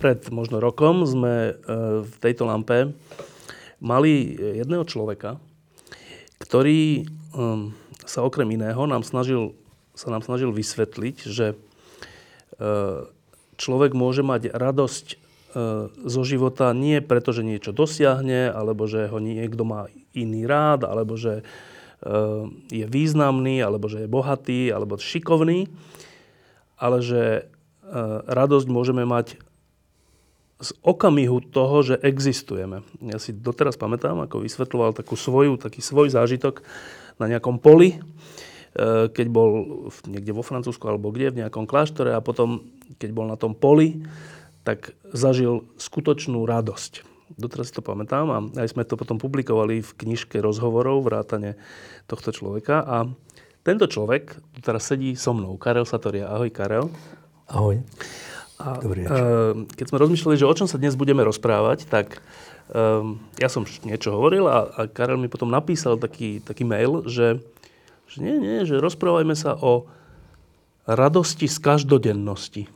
Pred možno rokom sme e, v tejto lampe mali jedného človeka, ktorý sa okrem iného nám snažil, sa nám snažil vysvetliť, že e, človek môže mať radosť e, zo života nie preto, že niečo dosiahne, alebo že ho niekto má iný rád, alebo že je významný, alebo že je bohatý, alebo šikovný, ale že radosť môžeme mať z okamihu toho, že existujeme. Ja si doteraz pamätám, ako vysvetľoval takú svoju, taký svoj zážitok na nejakom poli, e, keď bol niekde vo Francúzsku alebo kde, v nejakom kláštore a potom, keď bol na tom poli, tak zažil skutočnú radosť. Doteraz si to pamätám a aj sme to potom publikovali v knižke rozhovorov vrátane tohto človeka a tento človek teraz sedí so mnou. Karel Satoria. Ahoj, Karel. Ahoj. A, Dobrý uh, keď sme rozmýšľali, že o čom sa dnes budeme rozprávať, tak um, ja som niečo hovoril a, a Karel mi potom napísal taký, taký mail, že, že nie, nie, že rozprávajme sa o radosti z každodennosti.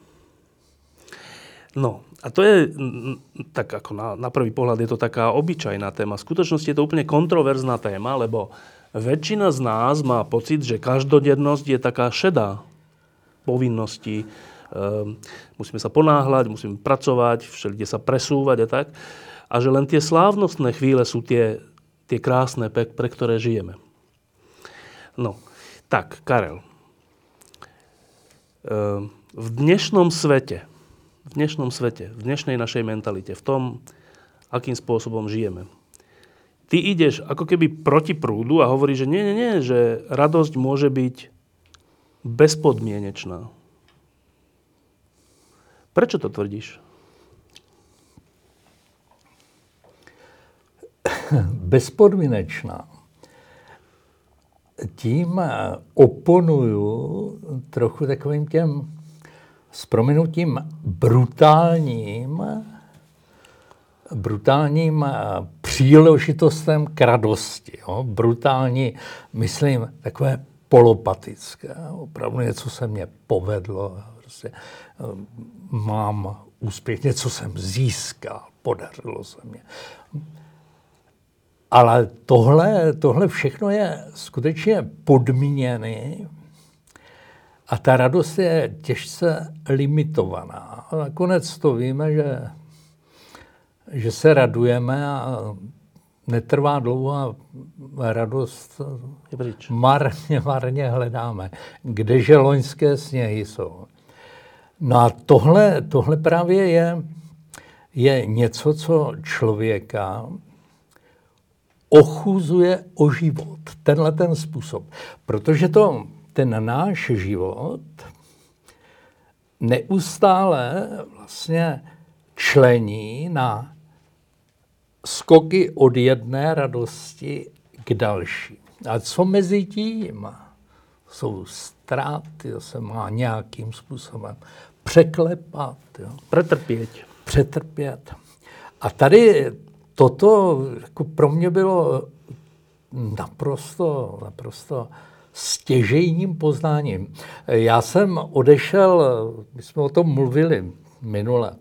No, a to je, tak ako na, na prvý pohľad je to taká obyčajná téma. V skutočnosti je to úplne kontroverzná téma, lebo väčšina z nás má pocit, že každodennosť je taká šedá povinnosti, musíme sa ponáhľať, musíme pracovať, všelikde sa presúvať a tak. A že len tie slávnostné chvíle sú tie, tie krásne, pre, pre ktoré žijeme. No, tak, Karel. Ehm, v dnešnom svete, v dnešnom svete, v dnešnej našej mentalite, v tom, akým spôsobom žijeme, ty ideš ako keby proti prúdu a hovoríš, že nie, nie, nie, že radosť môže byť bezpodmienečná. Prečo to tvrdíš? Bezpodmínečná. Tím oponuju trochu takovým těm s prominutím brutálním brutálním příležitostem k radosti. Jo? Brutální, myslím, takové polopatické. Opravdu něco se mně povedlo. Prostě mám úspěch, něco jsem získal, podařilo se mě. Ale tohle, tohle všechno je skutečně podmíněný a ta radost je těžce limitovaná. A nakonec to víme, že, že se radujeme a netrvá dlouho a radost marně, marně hledáme. Kdeže loňské sněhy jsou. No a tohle, tohle právě je, je něco, co člověka ochuzuje o život. Tenhle ten způsob. Protože to, ten náš život neustále vlastně člení na skoky od jedné radosti k další. A co mezi tím? Jsou ztráty, to se má nějakým způsobem překlepat. Jo. Pretrpět. Přetrpět. A tady toto jako pro mě bylo naprosto, naprosto stěžejním poznáním. Já jsem odešel, my jsme o tom mluvili minule,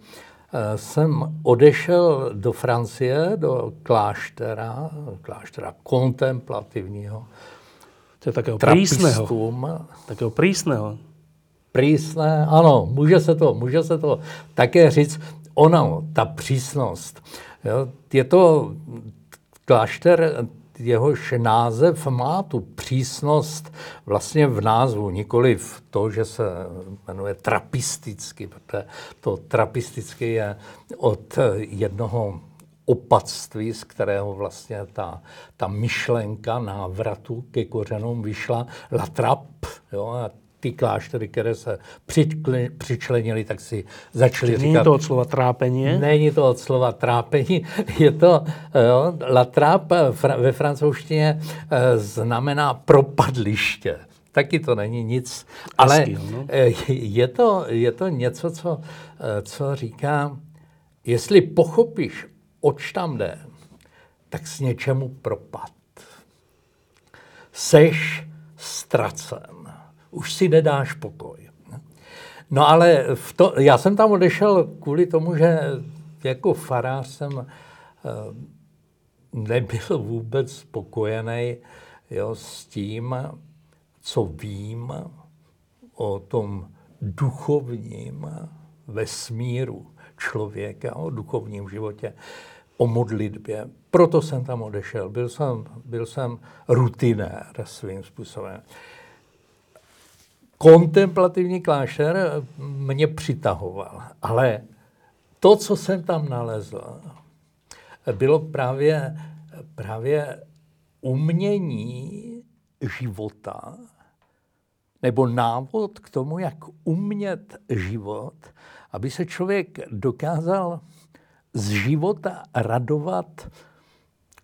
jsem odešel do Francie, do kláštera, kláštera kontemplativního. To je takého prísného. Takého prísného prísné, ano, může se to, může se to také říct. Ono, ta přísnost, jo, je to klášter, jehož název má tu přísnost vlastně v názvu, nikoli v to, že se jmenuje trapisticky, protože to trapisticky je od jednoho opatství, z kterého vlastně ta, ta myšlenka návratu ke kořenům vyšla, la trap, jo, a ty kláštery, které se přičlenili, tak si začali říkat... Není to od slova trápení? Není to od slova trápení, je to... Jo, la trappe ve francouzštině eh, znamená propadliště. Taky to není nic, ale Hezký, no? Eh, je, to, je to něco, co, eh, co říká, jestli pochopíš, oč tam jde, tak s něčemu propad. Seš ztracen. Už si nedáš pokoj. No ale v to, já jsem tam odešel kvůli tomu, že jako farář jsem eh, nebyl vůbec spokojený jo, s tím, co vím o tom duchovním vesmíru člověka, o duchovním životě, o modlitbě. Proto jsem tam odešel. Byl jsem, byl jsem rutinér svým způsobem. Kontemplativní klášter mě přitahoval, ale to, co jsem tam nalezl, bylo právě, právě umění života, nebo návod k tomu, jak umět život, aby se člověk dokázal z života radovat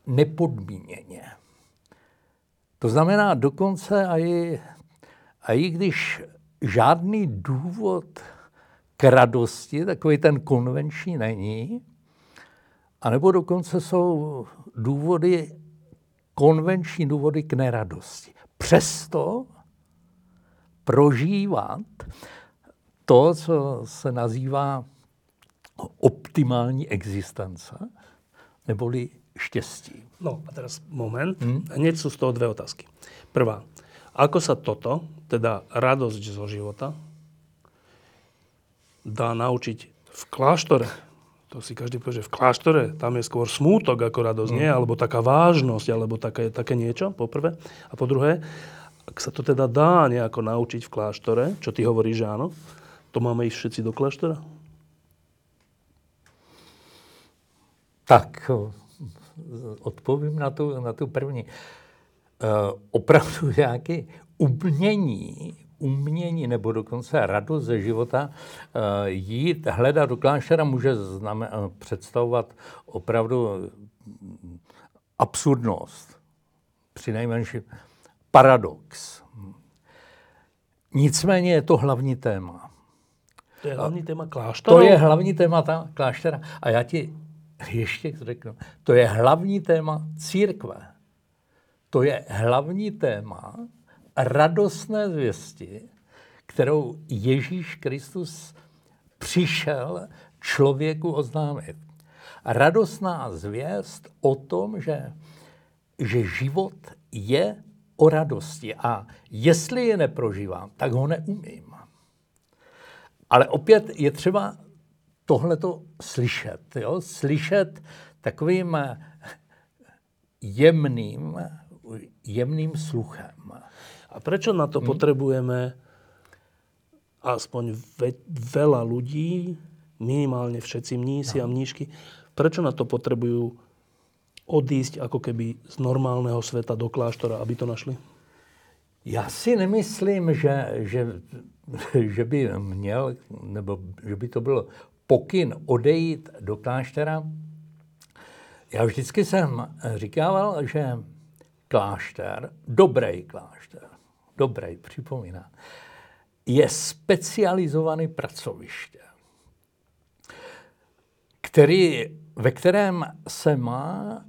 nepodmíněně. To znamená dokonce i, a i když žádný důvod k radosti, takový ten konvenční není, anebo dokonce jsou důvody, konvenční důvody k neradosti. Přesto prožívat to, co se nazývá optimální existence, neboli štěstí. No a teraz moment. Hmm? Hneď sú z toho dve otázky. Prvá. Ako sa toto, teda radosť zo života, dá naučiť v kláštore? To si každý povie, že v kláštore tam je skôr smútok ako radosť, hmm. nie? Alebo taká vážnosť, alebo také, také niečo, poprvé. A po druhé, ak sa to teda dá nejako naučiť v kláštore, čo ty hovoríš, že áno, to máme ísť všetci do kláštora? Tak, odpovím na tu, na tu první. Uh, opravdu nějaké umění, umění nebo dokonce radost ze života, uh, jít hledat do kláštera může znamen, představovat opravdu absurdnost. Přinejmenším paradox. Nicméně je to hlavní téma. To je hlavní téma kláštera? To je hlavní téma ta kláštera. A já ti ještě řeknu, to je hlavní téma církve. To je hlavní téma radostné zvěsti, kterou Ježíš Kristus přišel člověku oznámit. Radostná zvěst o tom, že, že život je o radosti. A jestli je neprožívám, tak ho neumím. Ale opět je třeba tohleto slyšet. Jo? Slyšet takovým jemným, jemným sluchem. A prečo na to hmm? potrebujeme aspoň ve, veľa ľudí, minimálne všetci mnísi no. a mníšky, prečo na to potrebujú odísť ako keby z normálneho sveta do kláštora, aby to našli? Já si nemyslím, že, že, že by měl, nebo že by to bylo pokyn odejít do kláštera. Já vždycky jsem říkával, že klášter, dobrý klášter, dobrý, připomínám, je specializovaný pracoviště, který, ve kterém se má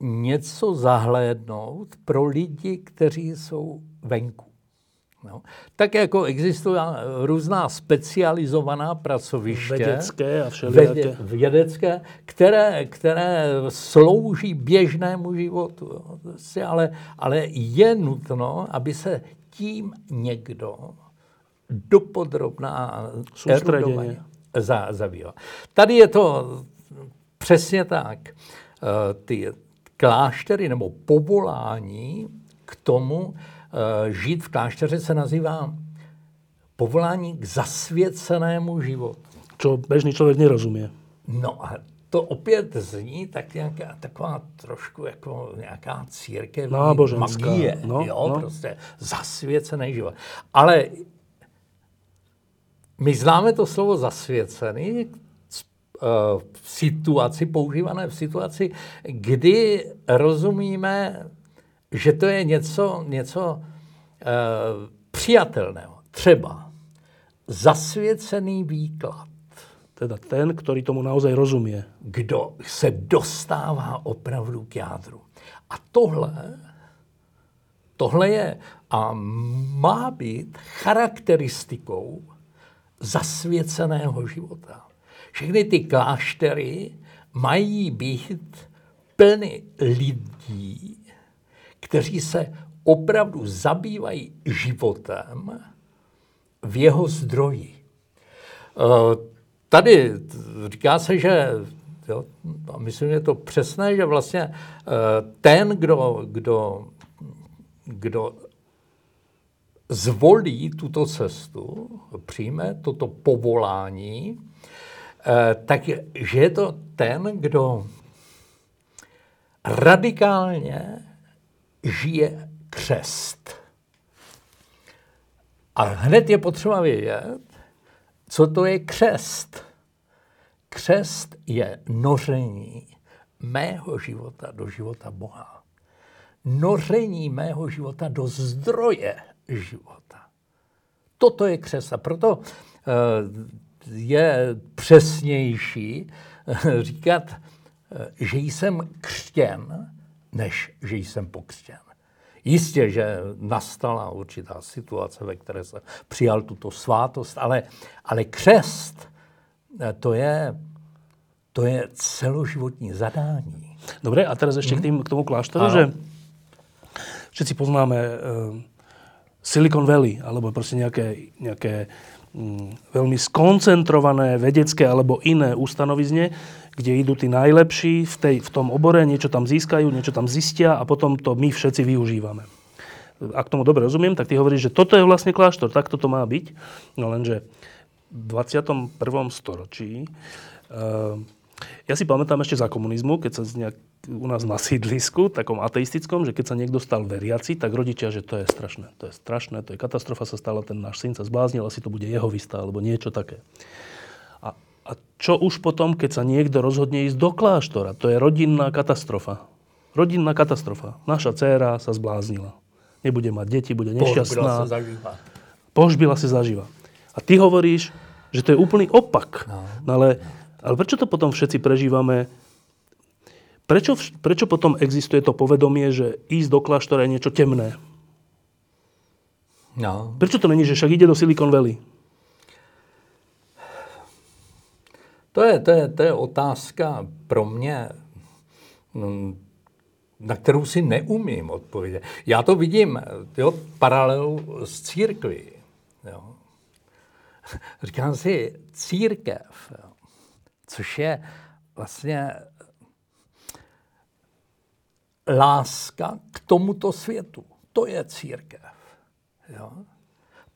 něco zahlédnout pro lidi, kteří jsou venku. No. Tak jako existují různá specializovaná pracoviště. Vědecké a všelijaké. Vědecké, které, které slouží běžnému životu. Ale, ale je nutno, aby se tím někdo dopodrobná erudovaně za, zabýval. Tady je to přesně tak. Eh, ty kláštery nebo povolání k tomu, žít v klášteře se nazývá povolání k zasvěcenému životu. Co běžný člověk nerozumí. No a to opět zní tak nějaká, taková trošku jako nějaká církev, magie, no, jo, no. prostě zasvěcený život. Ale my známe to slovo zasvěcený v situaci, používané v situaci, kdy rozumíme, že to je něco, něco přijatelného. Třeba zasvěcený výklad. Teda ten, který tomu naozaj rozumí. Kdo se dostává opravdu k jádru. A tohle, tohle je a má být charakteristikou zasvěceného života. Všechny ty kláštery mají být plny lidí, kteří se opravdu zabývají životem v jeho zdroji. Eh, tady říká se, že jo, a myslím, že je to přesné, že vlastně eh, ten, kdo, kdo, kdo zvolí tuto cestu, přijme toto povolání, eh, tak že je to ten, kdo radikálně žije křest. A hned je potřeba vědět, co to je křest. Křest je noření mého života do života Boha. Noření mého života do zdroje života. Toto je křest. A proto eh, je přesnější eh, říkat, eh, že jsem křtěn, než že jsem pokřtěn. Jistě, že nastala určitá situace, ve které se přijal tuto svátost, ale, ale křest to je, to je celoživotní zadání. Dobré, a teraz ještě hmm. k, tým, k tomu kláštoru, že všetci poznáme uh, Silicon Valley, alebo prostě nějaké, nějaké um, velmi skoncentrované vedecké alebo iné ustanovizně, kde idú tí najlepší v, tej, v tom obore, niečo tam získajú, niečo tam zistia a potom to my všetci využívame. Ak tomu dobre rozumiem, tak ty hovoríš, že toto je vlastne kláštor, tak to má byť. No lenže v 21. storočí uh, ja si pamätám ešte za komunizmu, keď sa nejak u nás na sídlisku, takom ateistickom, že keď sa niekto stal veriaci, tak rodičia, že to je strašné, to je strašné, to je katastrofa sa stala, ten náš syn sa zbláznil, asi to bude jeho vystá, alebo niečo také. A čo už potom, keď sa niekto rozhodne ísť do kláštora? To je rodinná katastrofa. Rodinná katastrofa. Naša dcéra sa zbláznila. Nebude mať deti, bude nešťastná. Pohřbila sa zaživa. Pohřbila sa zaživa. A ty hovoríš, že to je úplný opak. No. no ale, ale prečo to potom všetci prežívame? Prečo, prečo potom existuje to povedomie, že ísť do kláštora je niečo temné? No. Prečo to není, že však ide do Silicon Valley? To je, to je, to je otázka pro mě, mm, na kterou si neumím odpovědět. Já to vidím, jo, paralelu s církví. Jo. Říkám si, církev, jo, což je vlastně láska k tomuto světu. To je církev. Jo.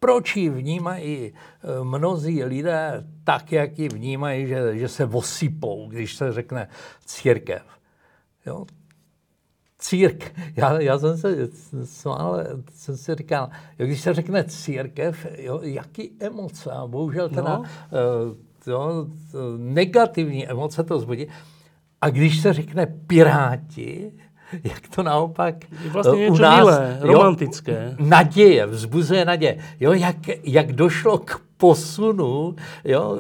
Proč ji vnímají eh, mnozí lidé tak, jak ji vnímají, že, že se vosypou, když se řekne církev? Jo? Círk, já, já jsem se smál, jsem si říkal, jo, když se řekne církev, jo, jaký emoce, a bohužel teda no. uh, jo, negativní emoce to zbudí. A když se řekne piráti, jak to naopak vlastně něco u nás, milé, romantické. Jo, naděje, vzbuzuje naděje. Jo, jak, jak došlo k posunu jo,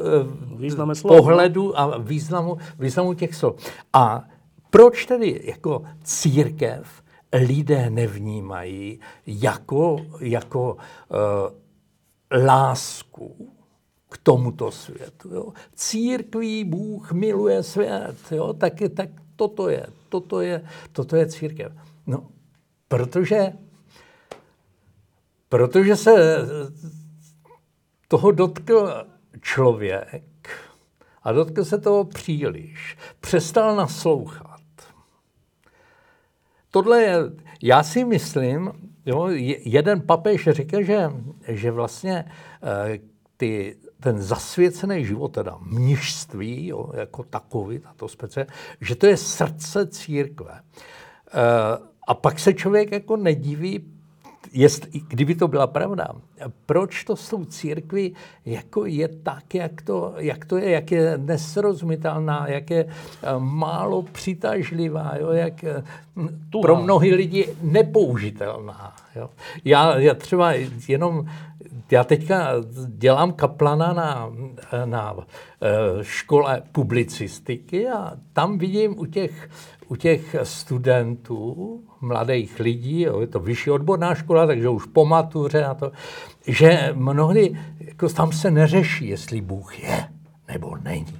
Významy pohledu a významu, významu těch slov. A proč tedy jako církev lidé nevnímají jako, jako uh, lásku tomuto světu. Jo. Církví Bůh miluje svět, jo, tak, tak toto je, toto je, toto je církev. No, protože, protože se toho dotkl člověk a dotkl se toho příliš, přestal naslouchat. Tohle je, já si myslím, jo, jeden papež řekl, že, že vlastně eh, ty ten zasvěcený život, teda mnižství jo, jako takový, tato specie, že to je srdce církve. E, a pak se člověk jako nediví, jest, kdyby to byla pravda, proč to s tou církví jako je tak, jak to, jak to je, jak je nesrozumitelná, jak je eh, málo přitažlivá, jo, jak eh, pro mnohy lidi nepoužitelná. Jo. Já, já třeba jenom, já teďka dělám kaplana na, na eh, škole publicistiky a tam vidím u těch u těch studentů, mladých lidí, jo, je to vyšší odborná škola, takže už po matuře a to, že mnohdy jako tam se neřeší, jestli Bůh je nebo není.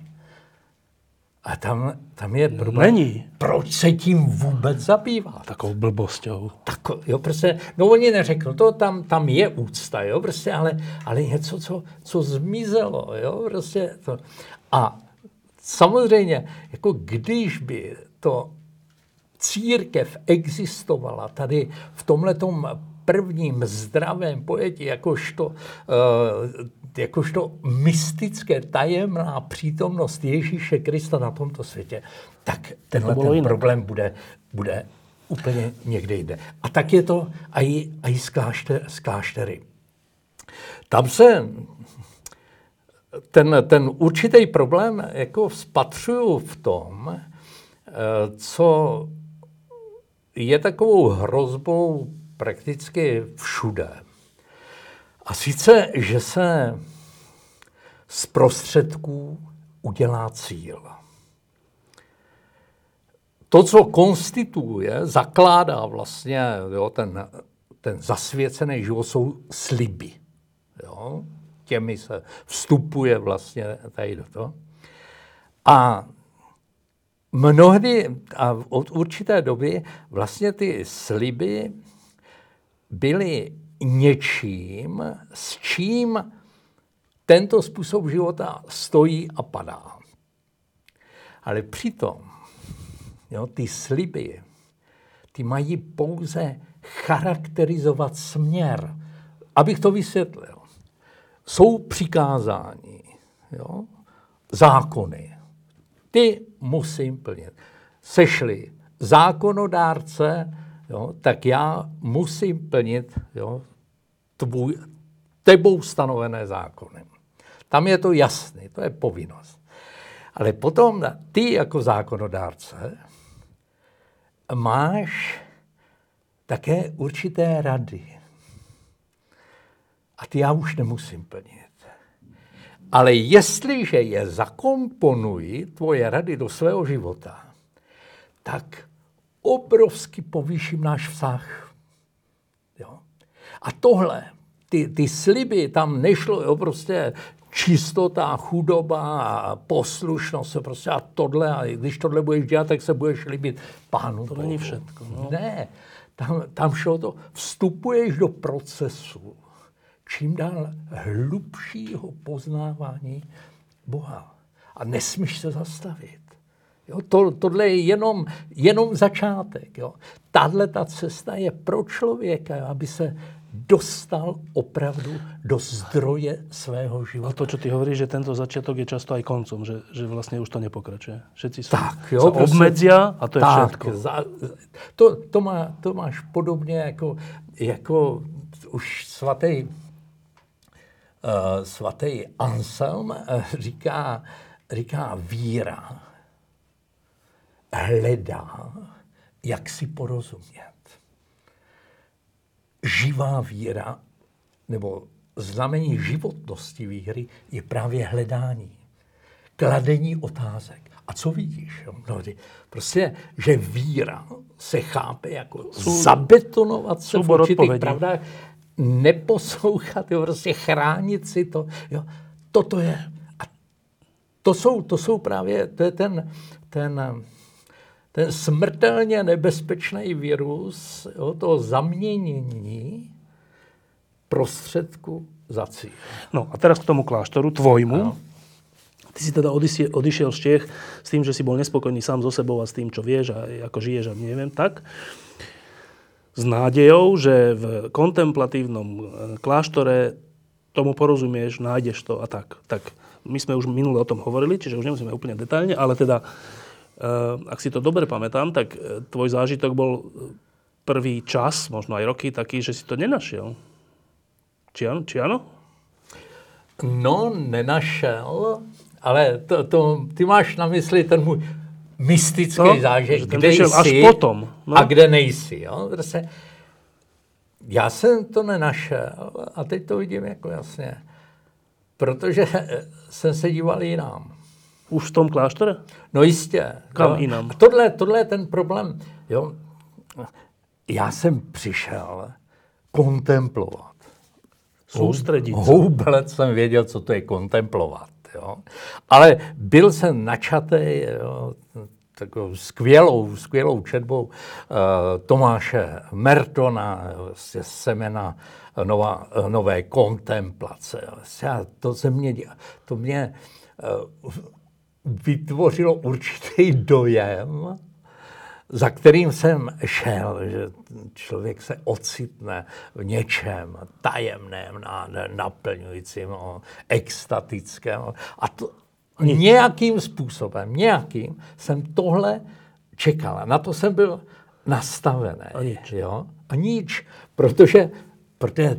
A tam, tam je problém. Není. Proč se tím vůbec zabývá? Takovou blbostou. Tak, jo, prostě, no oni neřekl, to tam, tam je úcta, jo, prostě, ale, ale něco, co, co zmizelo, jo, prostě to. A samozřejmě, jako když by to církev existovala tady v tomhletom prvním zdravém pojetí, jakožto, eh, jakožto mystické tajemná přítomnost Ježíše Krista na tomto světě, tak tenhle ten jinak. problém bude, bude úplně někde jinde. A tak je to i, i z, klášter, z kláštery. Tam se ten, ten určitý problém jako spatřuju v tom, eh, co je takovou hrozbou prakticky všude. A sice, že se z prostředků udělá cíl. To, co konstituje, zakládá vlastně jo, ten, ten zasvěcený život, jsou sliby. Jo? Těmi se vstupuje vlastně tady do toho. A mnohdy a od určité doby vlastně ty sliby byly něčím, s čím tento způsob života stojí a padá. Ale přitom jo, ty sliby, ty mají pouze charakterizovat směr. Abych to vysvětlil. Jsou přikázání, jo, zákony, ty musím plnit. Sešli zákonodárce, jo, tak já musím plnit jo, tvůj, tebou stanovené zákony. Tam je to jasné, to je povinnost. Ale potom ty jako zákonodárce máš také určité rady. A ty já už nemusím plnit. Ale jestliže je zakomponují tvoje rady do svého života, tak obrovsky povýším náš vztah. A tohle, ty, ty sliby, tam nešlo, jo, prostě čistota, chudoba a poslušnost, prostě a tohle, a když tohle budeš dělat, tak se budeš líbit pánu. To není všechno. No. Ne, tam, tam šlo to, vstupuješ do procesu čím dál hlubšího poznávání Boha. A nesmíš se zastavit. Jo, to, tohle je jenom, jenom začátek. Jo. Tahle ta cesta je pro člověka, aby se dostal opravdu do zdroje svého života. A to, čo ty hovoríš, že tento začiatok je často aj koncom, že, že vlastne už to nepokračuje. Všetci sa, tak, jo, sa prostě, obmedzia a to je tak, všetko. Za, to, to, má, to máš podobně jako, jako už svatý uh, svatý Anselm uh, říká, říká víra hledá, jak si porozumět. Živá víra, nebo znamení životnosti víry je právě hledání, kladení otázek. A co vidíš? Mnohdy? Prostě, že víra se chápe jako zabetonovat se v určitých pravdách neposlouchat, jo, prostě chránit si to. Jo. Toto je. A to jsou, to jsou právě, to je ten, ten, ten smrtelně nebezpečný virus, jo, toho zaměnění prostředku za cíl. No a teraz k tomu kláštoru, tvojmu. No. Ty si teda odišiel z Čech s tým, že si bol nespokojný sám so sebou a s tým, čo vieš a ako žiješ a neviem tak s nádejou, že v kontemplatívnom e, kláštore tomu porozumieš, nájdeš to a tak. Tak my sme už minule o tom hovorili, čiže už nemusíme úplne detailne, ale teda, ak si to dobre pamätám, tak e, tvoj zážitok bol prvý čas, možno aj roky, taký, že si to nenašiel. Či ano? Či ano? No, nenašel, ale to, to, ty máš na mysli ten můj mystický no, zážitek, kde jsi až potom, no. a kde nejsi. Jo? Prostě, já jsem to nenašel a teď to vidím jako jasně. Protože jsem se díval jinam. Už v tom kláštore? No jistě. Kam jo. jinam? A tohle, tohle je ten problém. Jo? Já jsem přišel kontemplovat. Soustředit. Vůbec jsem věděl, co to je kontemplovat. Jo? Ale byl jsem načatý jo, takovou skvělou, skvělou četbou uh, Tomáše Mertona, vlastně semena nová, nové kontemplace. Já, to, se mě, to mě uh, vytvořilo určitý dojem, za kterým jsem šel, že člověk se ocitne v něčem tajemném, naplňujícím, extatickém. A to nějakým způsobem, nějakým jsem tohle čekal. Na to jsem byl nastavený. A nič. Jo? A nič, protože, protože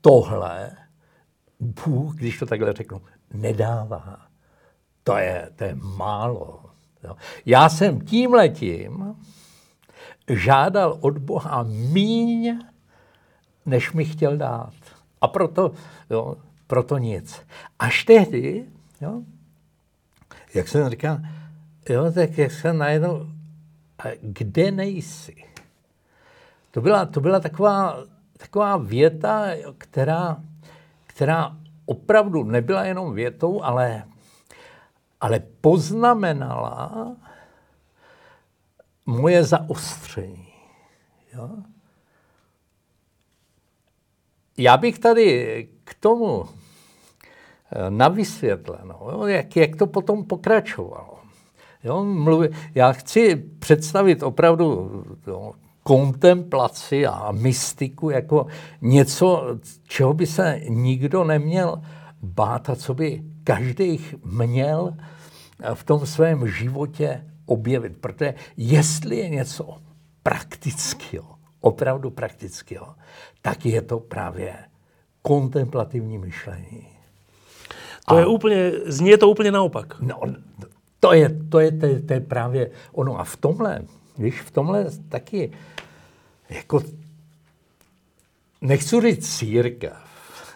tohle Bůh, když to takhle řeknu, nedává. To je, to je málo. Jo. Já jsem tím letím žádal od Boha míň, než mi chtěl dát. A proto, jo, proto nic. Až tehdy, jo, jak jsem říkal, jo, tak jak jsem najednou, kde nejsi? To byla, to byla taková, taková věta, která, která opravdu nebyla jenom větou, ale ale poznamenala moje zaostření. Jo? Já bych tady k tomu eh, na vysvětleno, jak, jak to potom pokračovalo. Jo, mluví, já chci představit opravdu jo, kontemplaci a mystiku jako něco, čeho by se nikdo neměl bát a co by každý měl v tom svém životě objevit. Protože jestli je něco praktického, opravdu praktického, tak je to právě kontemplativní myšlení. To a, je úplně, zní to úplně naopak. No, to je, to je, to je, to je právě ono. A v tomhle, víš, v tomhle taky, jako, nechci říct církev,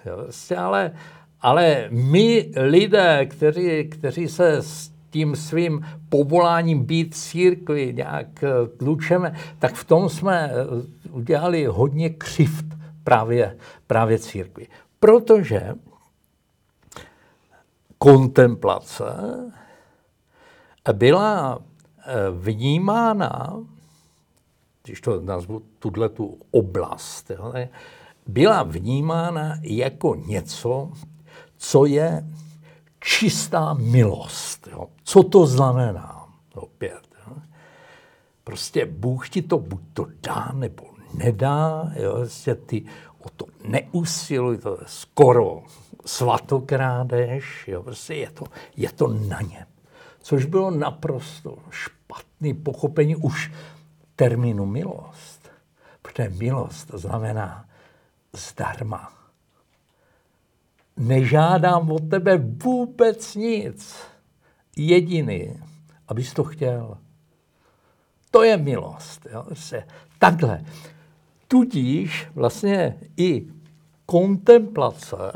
jo, prostě, ale ale my lidé, kteří, kteří se s tím svým povoláním být církvi nějak eh, tlučeme, tak v tom jsme eh, udělali hodně křivt právě, právě církvi. Protože kontemplace byla eh, vnímána, když to nazvu tuhle tu oblast, byla vnímána jako něco, co je čistá milost. Jo. Co to znamená? Opět. Jo. Prostě Bůh ti to buď to dá, nebo nedá. Jo. Prostě ty o to neusiluj, to je skoro svatokrádež. Jo. Prostě je to, je to na ně. Což bylo naprosto špatný pochopení už termínu milost. Protože milost znamená zdarma nežádám od tebe vůbec nic. Jediný, abys to chtěl. To je milost. Jo? Se, takhle. Tudíž vlastně i kontemplace,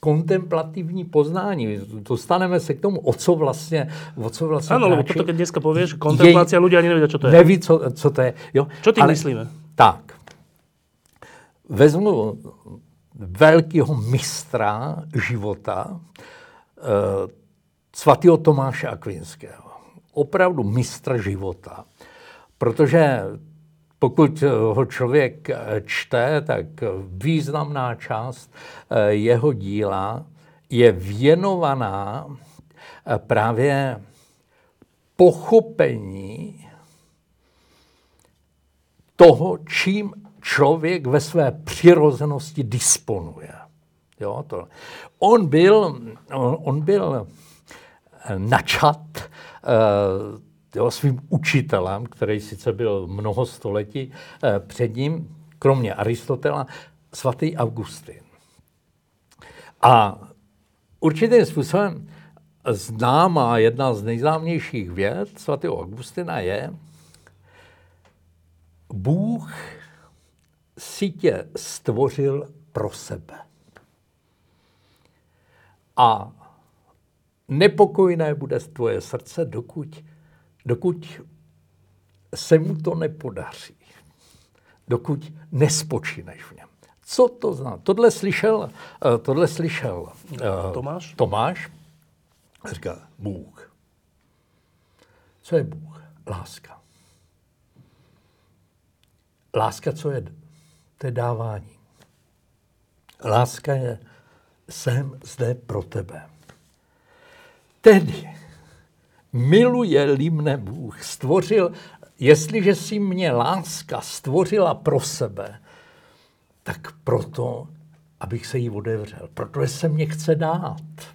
kontemplativní poznání. Dostaneme se k tomu, o co vlastně, o co vlastně Ano, lebo toto, keď dneska povieš, kontemplácia, ľudia ani nevedia, čo to je. Neví, co, co to je. Jo? Čo ty Ale, myslíme? Tak. Vezmu velkého mistra života, eh, svatého Tomáše Akvinského. Opravdu mistra života. Protože pokud ho člověk čte, tak významná část eh, jeho díla je věnovaná eh, právě pochopení toho, čím člověk ve své přirozenosti disponuje. Jo, to. On byl, on, on byl načat uh, jo, svým učitelem, který sice byl mnoho století eh, před ním, kromě Aristotela, svatý Augustin. A určitým způsobem známá, jedna z nejznámějších věd svatého Augustina je, Bůh si tě stvořil pro sebe. A nepokojné bude tvoje srdce, dokud, dokud se mu to nepodaří. Dokud nespočíneš v něm. Co to znamená? Tohle slyšel, eh, tohle slyšel uh, Tomáš? Tomáš. Říká, Bůh. Co je Bůh? Láska. Láska, co je? To je dávání. Láska je, jsem zde pro tebe. Tedy, miluje-li mne Bůh, stvořil, jestliže si mě láska stvořila pro sebe, tak proto, abych se jí otevřel, protože se mě chce dát.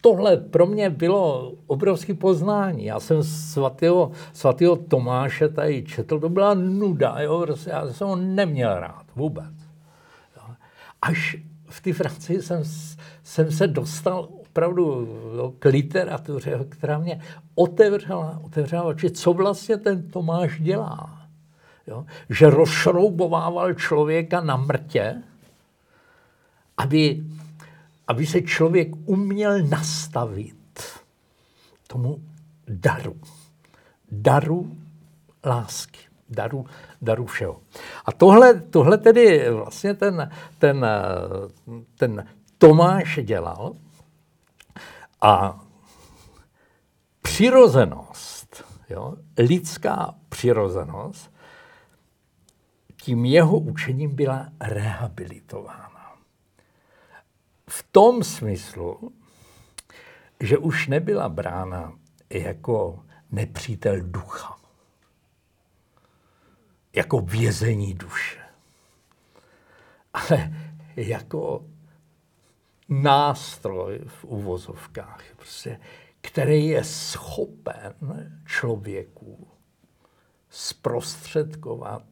Tohle pro mě bylo obrovské poznání. Já jsem svatého, svatého Tomáše tady četl, to byla nuda, jo, prostě já jsem ho neměl rád vůbec. Až v té Francii jsem, jsem se dostal opravdu jo, k literatuře, která mě otevřela, otevřela oči, co vlastně ten Tomáš dělá. Jo? Že rozšroubovával člověka na mrtě, aby, aby se člověk uměl nastavit tomu daru. Daru lásky. Daru, daru všeho. A tohle, tohle tedy vlastně ten, ten, ten Tomáš dělal a přirozenost, jo, lidská přirozenost, tím jeho učením byla rehabilitována. V tom smyslu, že už nebyla brána jako nepřítel ducha, jako vězení duše, ale jako nástroj v uvozovkách, prostě, který je schopen člověku zprostředkovat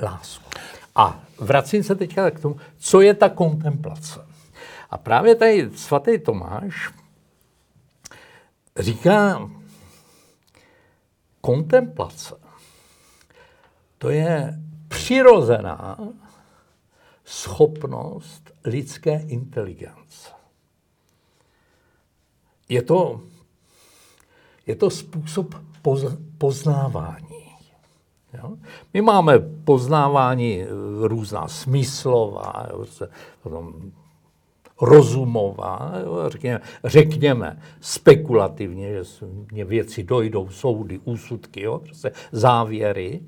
lásku. A vracím se teďka k tomu, co je ta kontemplace. A právě tady svatý Tomáš říká, kontemplace, to je přirozená schopnost lidské inteligence. Je to, je to způsob poz, poznávání. Jo? My máme poznávání eh, různá smyslová, potom rozumová, jo? Řekněme, řekněme spekulativně, že mě věci dojdou, soudy, úsudky, jo? Prostě závěry,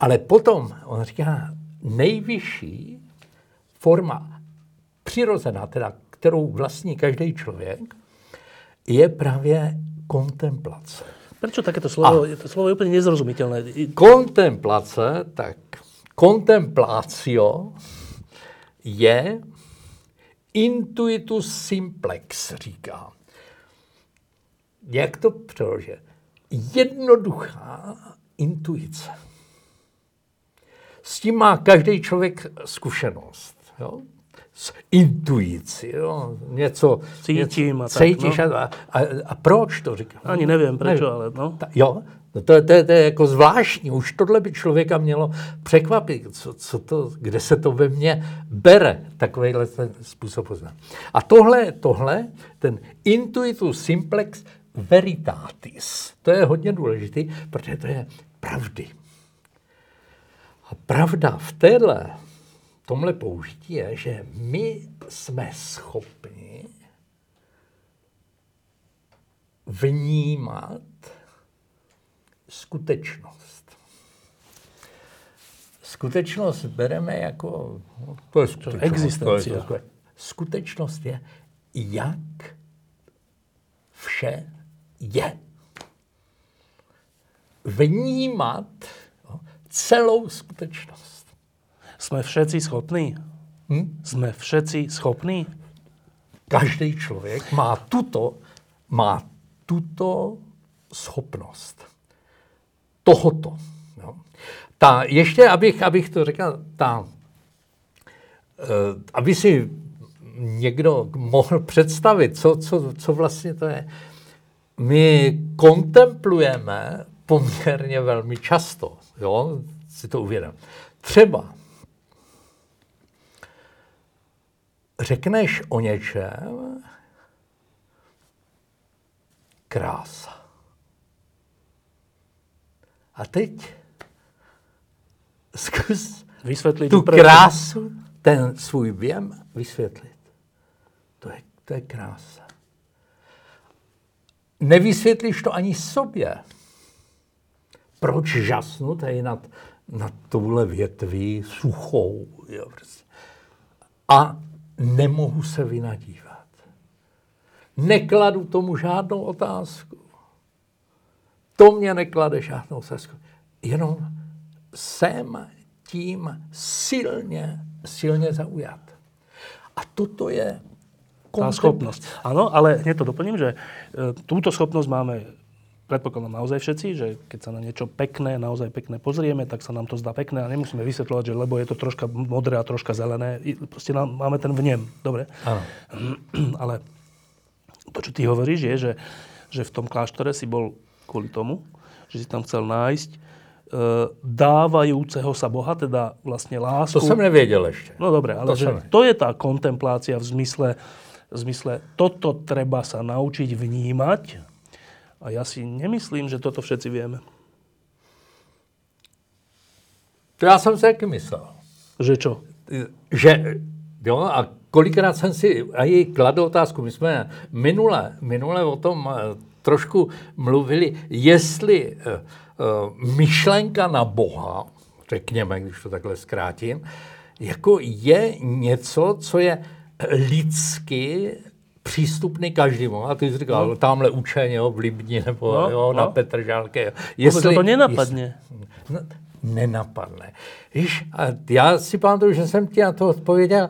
ale potom on říká, nejvyšší forma přirozená, teda kterou vlastní každý člověk, je právě kontemplace. Prečo takéto slovo? A to slovo je úplně nezrozumitelné. Kontemplace, tak kontemplácio je intuitus simplex, říká. Jak to přeložit? Jednoduchá intuice. S tím má každý člověk zkušenost. Jo? S intuicí, jo? něco... Cítím něco, a tak, cítíš no. a, a, a proč to říkám? Ani nevím, proč, ale no. Ta, jo, no to, to, to je jako zvláštní, už tohle by člověka mělo překvapit, co, co to, kde se to ve mně bere, takovýhle ten způsob poznání. A tohle, tohle, ten intuitus simplex veritatis, to je hodně důležitý, protože to je pravdy. A pravda v téhle tomhle použití je, že my jsme schopni vnímat skutečnost. Skutečnost bereme jako... No, to je skutečnost. Existenci. Skutečnost je, jak vše je. Vnímat celou skutečnost. Jsme všetci schopní? Hm? Jsme všetci schopní? Každý člověk má tuto, má tuto schopnost tohoto. Jo. Ta, ještě, abych, abych to řekl, ta, uh, aby si někdo mohl představit, co, co, co vlastně to je. My kontemplujeme poměrně velmi často, jo, si to uvědom. Třeba řekneš o něčem krása. A teď zkus Vysvětlit tu krásu, ten svůj věm vysvětlit. To je, to je krása. Nevysvětlíš to ani sobě. Proč žasnu tady nad, nad touhle větví suchou? Jo, prostě. A nemohu se vynadívat. Nekladu tomu žádnou otázku. To mě neklade žádnou otázku. Jenom jsem tím silně, silně zaujat. A toto je tá schopnosť. Áno, ale hneď to doplním, že e, túto schopnosť máme predpokladám naozaj všetci, že keď sa na niečo pekné, naozaj pekné pozrieme, tak sa nám to zdá pekné a nemusíme vysvetľovať, že lebo je to troška modré a troška zelené. Proste nám, máme ten vnem. Dobre? Áno. Ale to, čo ty hovoríš, je, že, že v tom kláštore si bol kvôli tomu, že si tam chcel nájsť e, dávajúceho sa Boha, teda vlastne lásku. To som nevedel ešte. No dobre, ale to, že to je tá kontemplácia v zmysle, v zmysle toto treba sa naučiť vnímať a ja si nemyslím, že toto všetci vieme. To já jsem si taky myslel. Že čo? Že, jo, a kolikrát jsem si i kladl otázku, my jsme minule, minule o tom eh, trošku mluvili, jestli uh, myšlenka na Boha, řekněme, když to takhle zkrátím, jako je něco, co je lidsky přístupný každému. A ty jsi říkal, no. tamhle učeně, jo, v Libni nebo no, jo, no. na Petržálke. Jo. Jestli, to nenapadne. Jestli, no, nenapadne. Víš, a já si pamatuju, že jsem ti na to odpověděl,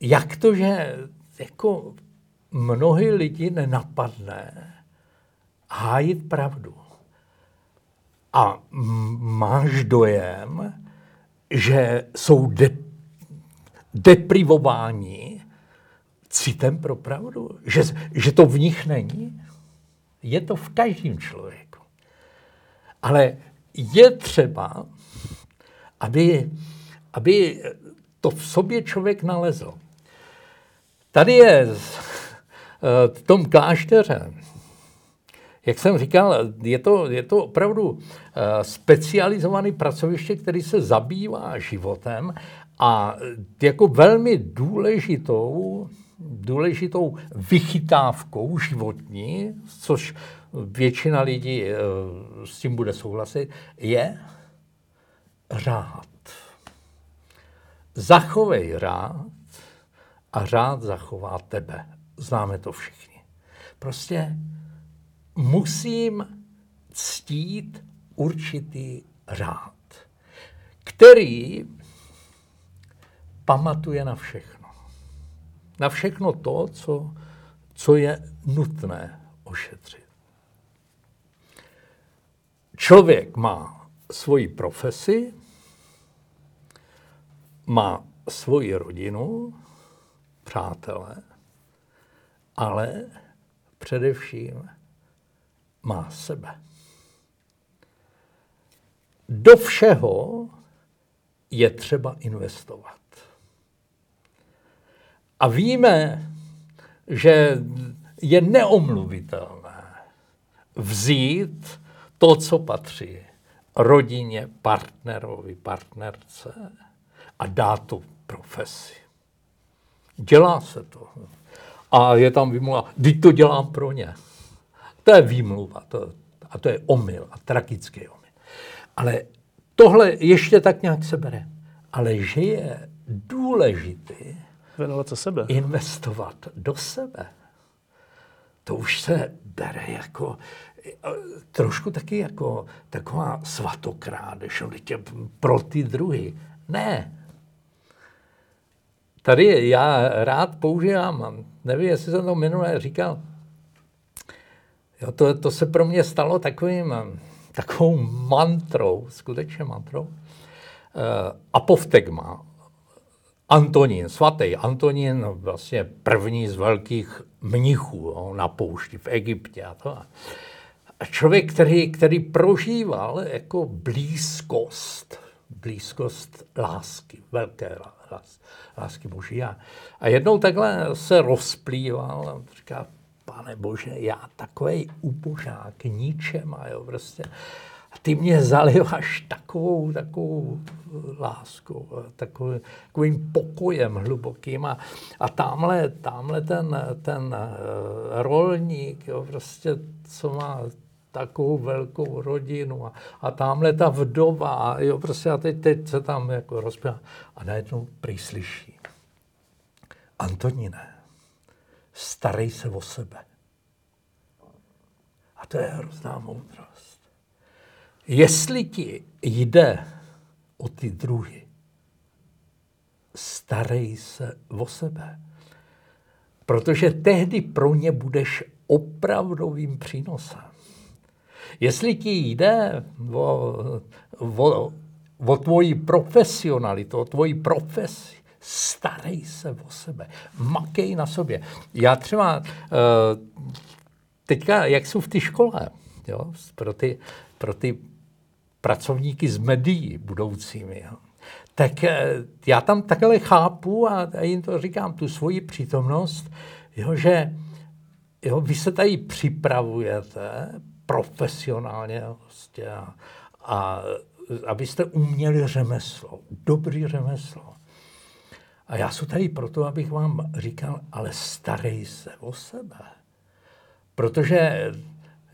jak to, že jako mnohy lidi nenapadne hájit pravdu. A máš dojem, že jsou de, deprivováni citem pro pravdu? Že, že to v nich není? Je to v každém člověku. Ale je třeba, aby, aby to v sobě člověk nalezl. Tady je v tom klášteře, jak jsem říkal, je to, je to opravdu eh, specializovaný pracoviště, který se zabývá životem a jako velmi důležitou důležitou vychytávkou životní, což většina lidí eh, s tím bude souhlasit, je rád. Zachovej rád a rád zachová tebe. Známe to všichni. Prostě musím ctít určitý rád, který pamatuje na všechno na všechno to, co, co je nutné ošetřit. Člověk má svoji profesi, má svoji rodinu, přátelé, ale především má sebe. Do všeho je třeba investovat. A víme, že je neomluvitelné vzít to, co patří rodině, partnerovi, partnerce a dát to profesi. Dělá se to. A je tam výmluva, teď to dělám pro ně. To je výmluva to, a to je omyl a tragický omyl. Ale tohle ještě tak nějak se bere. Ale že je důležitý, Věnovat se sebe. Investovat do sebe. To už se bere jako trošku taky jako taková svatokrádež, tě pro ty druhy. Ne. Tady já rád používám, nevím, jestli jsem to minule říkal, Jo, to, to se pro mě stalo takovým, takovou mantrou, skutečně mantrou. Uh, apovtegma. Antonín, svatý Antonín, vlastně první z velkých mnichů jo, na poušti v Egyptě. A to. A člověk, který, který prožíval jako blízkost, blízkost lásky, velké lásky, lásky Boží. A, a jednou takhle se rozplýval říká, pane Bože, já takový ubožák, ničem, a jo, prostě. A ty mě zaliváš takovou, takovou láskou, takový, takovým pokojem hlubokým. A, a tamhle, tamhle ten, ten uh, rolník, jo, prostě, co má takovou velkou rodinu a, a tamhle ta vdova, jo, prostě a teď, teď se tam jako rozpěvá a najednou prý slyší. Antonine, starej se o sebe. A to je hrozná moudrost. Jestli ti jde o ty druhy, starej se o sebe. Protože tehdy pro ně budeš opravdovým přínosem. Jestli ti jde o, o, o tvoji profesionalitu, o tvoji profesi, starej se o sebe, makej na sobě. Já třeba uh, teďka, jak jsou v té škole, jo, pro, ty, pro ty pracovníky z médií budoucími, jo, tak eh, já tam takhle chápu a jim to říkám, tu svoji přítomnost, jo, že jo, vy se tady připravujete profesionálně prostě a, a abyste uměli řemeslo, dobrý řemeslo. A já jsem tady proto, abych vám říkal, ale starej se o sebe. Protože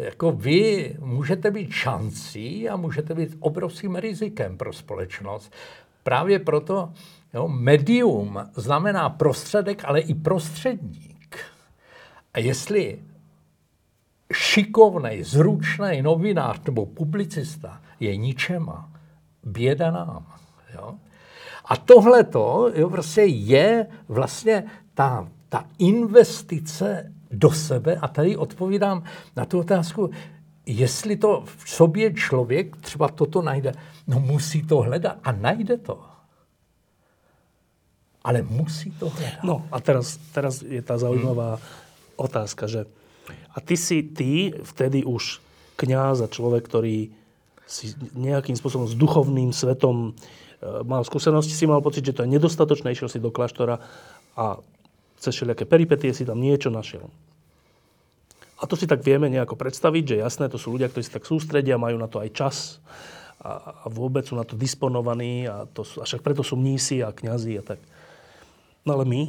jako vy můžete být šancí a můžete být obrovským rizikem pro společnost. Právě proto jo, medium znamená prostředek, ale i prostředník. A jestli šikovný, zručný novinář nebo publicista je ničema, běda nám. Jo? A tohle to prostě je vlastně ta, ta investice do sebe a tady odpovídám na tu otázku, jestli to v sobě člověk třeba toto najde, no musí to hledat a najde to. Ale musí to hledat. No a teraz, teraz je ta zaujímavá hmm. otázka, že a ty si, ty vtedy už kňaz a človek, ktorý si nejakým spôsobom s duchovným svetom e, mal skúsenosti, si mal pocit, že to je nedostatočné, išiel si do kláštora a cez všelijaké peripetie si tam niečo našiel. A to si tak vieme nejako predstaviť, že jasné, to sú ľudia, ktorí si tak sústredia, majú na to aj čas a, a vôbec sú na to disponovaní a, to sú, a však preto sú mnísi a kňazi a tak. No ale my,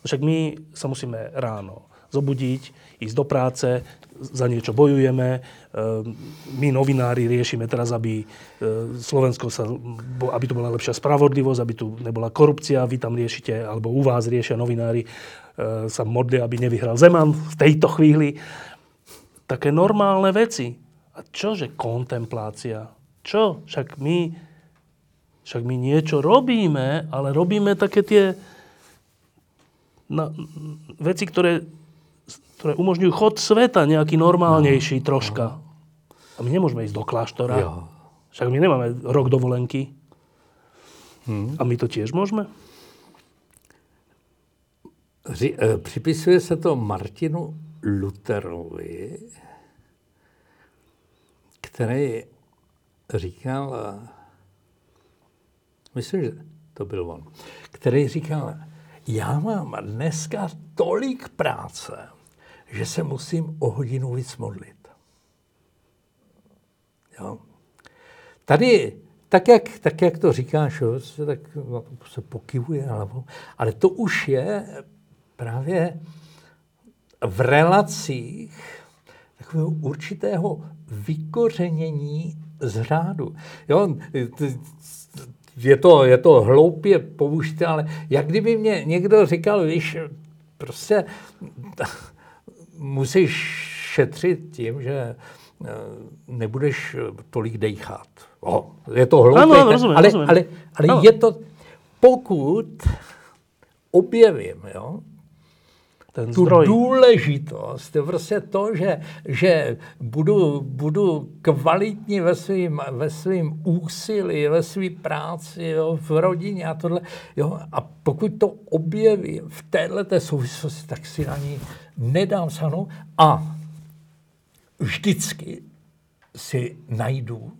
no však my sa musíme ráno zobudiť, ísť do práce, za niečo bojujeme. Ehm, my novinári riešime teraz, aby e, Slovensko sa, aby tu bola lepšia spravodlivosť, aby tu nebola korupcia. Vy tam riešite, alebo u vás riešia novinári, e, sa modlia, aby nevyhral Zeman v tejto chvíli. Také normálne veci. A čože kontemplácia? Čo? Však my, však my niečo robíme, ale robíme také tie na, veci, ktoré ktoré umožňujú chod sveta nejaký normálnejší no, troška. A my nemôžeme ísť do kláštora. Jo. Však my nemáme rok dovolenky. Hmm. A my to tiež môžeme? Ři, e, připisuje se to Martinu Lutherovi, který říkal, myslím, že to byl on, který říkal, já mám dneska tolik práce, že se musím o hodinu víc modlit. Jo. Tady, tak jak, tak jak to říkáš, jo, se, tak se pokivuje hlavou, ale to už je právě v relacích takového určitého vykořenění z řádu. Jo, je to, je to hloupě použité, ale jak kdyby mě někdo říkal, víš, prostě musíš šetřit tím, že eh, nebudeš tolik dejchat. Oh, je to hloupé, ano, rozumím, ale, rozumím. ale, ale ale je to, pokud objevím, jo, ten tu zdroj. důležitost, to prostě to, že, že budu, budu kvalitní ve svým, ve svým úsilí, ve své práci, jo, v rodině a tohle. Jo, a pokud to objevím v této souvislosti, tak si na ní nedám sanu a vždycky si najdu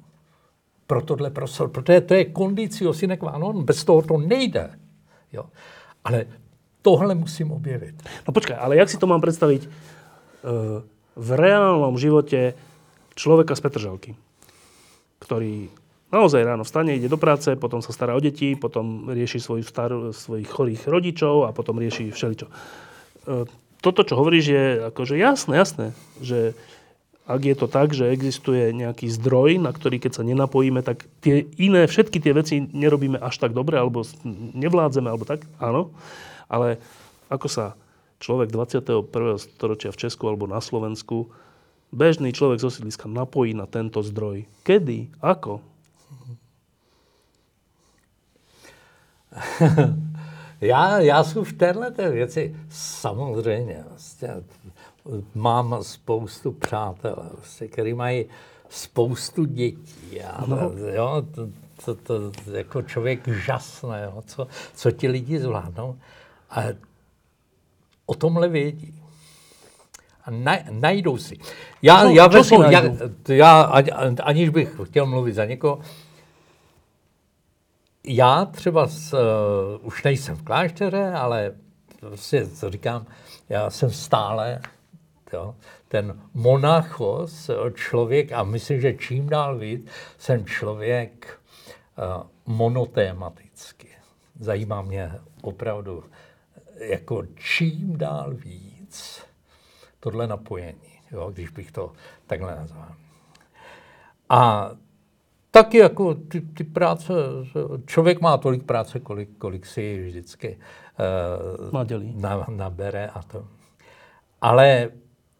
pro tohle prostor, protože to je kondicio sine qua non, bez toho to nejde. Jo. Ale tohle musím objevit. No počkaj, ale jak si to mám predstaviť e, v reálnom živote človeka z Petržalky, ktorý naozaj ráno vstane, ide do práce, potom sa stará o deti, potom rieši svojich chorých rodičov a potom rieši všeličo. Toto, čo hovoríš, je akože jasné, jasné, že ak je to tak, že existuje nejaký zdroj, na ktorý keď sa nenapojíme, tak tie iné, všetky tie veci nerobíme až tak dobre, alebo nevládzeme, alebo tak, áno. Ale ako sa človek 21. storočia v Česku alebo na Slovensku, bežný človek zo sídliska napojí na tento zdroj. Kedy? Ako? já, já jsem v této věci samozřejmě vlastně, mám spoustu přátel, vlastně, který mají spoustu dětí. A, no. jo, to, to, to, jako člověk žasne, jo, co, co ti lidi zvládnou. A o tomhle vědí. A na, najdou si. Já, Co- já, vezmu, já, já ani- aniž bych chtěl mluvit za někoho, já třeba s, uh, už nejsem v klášteře, ale prostě, co říkám, já jsem stále jo, ten monachos, eh, člověk, a myslím, že čím dál víc, jsem člověk uh, monotématický. Zajímá mě opravdu jako čím dál víc tohle napojení, jo, když bych to takhle nazval. A taky jako ty, ty práce, člověk má tolik práce, kolik, kolik si vždycky uh, Nadělí. na, nabere a to. Ale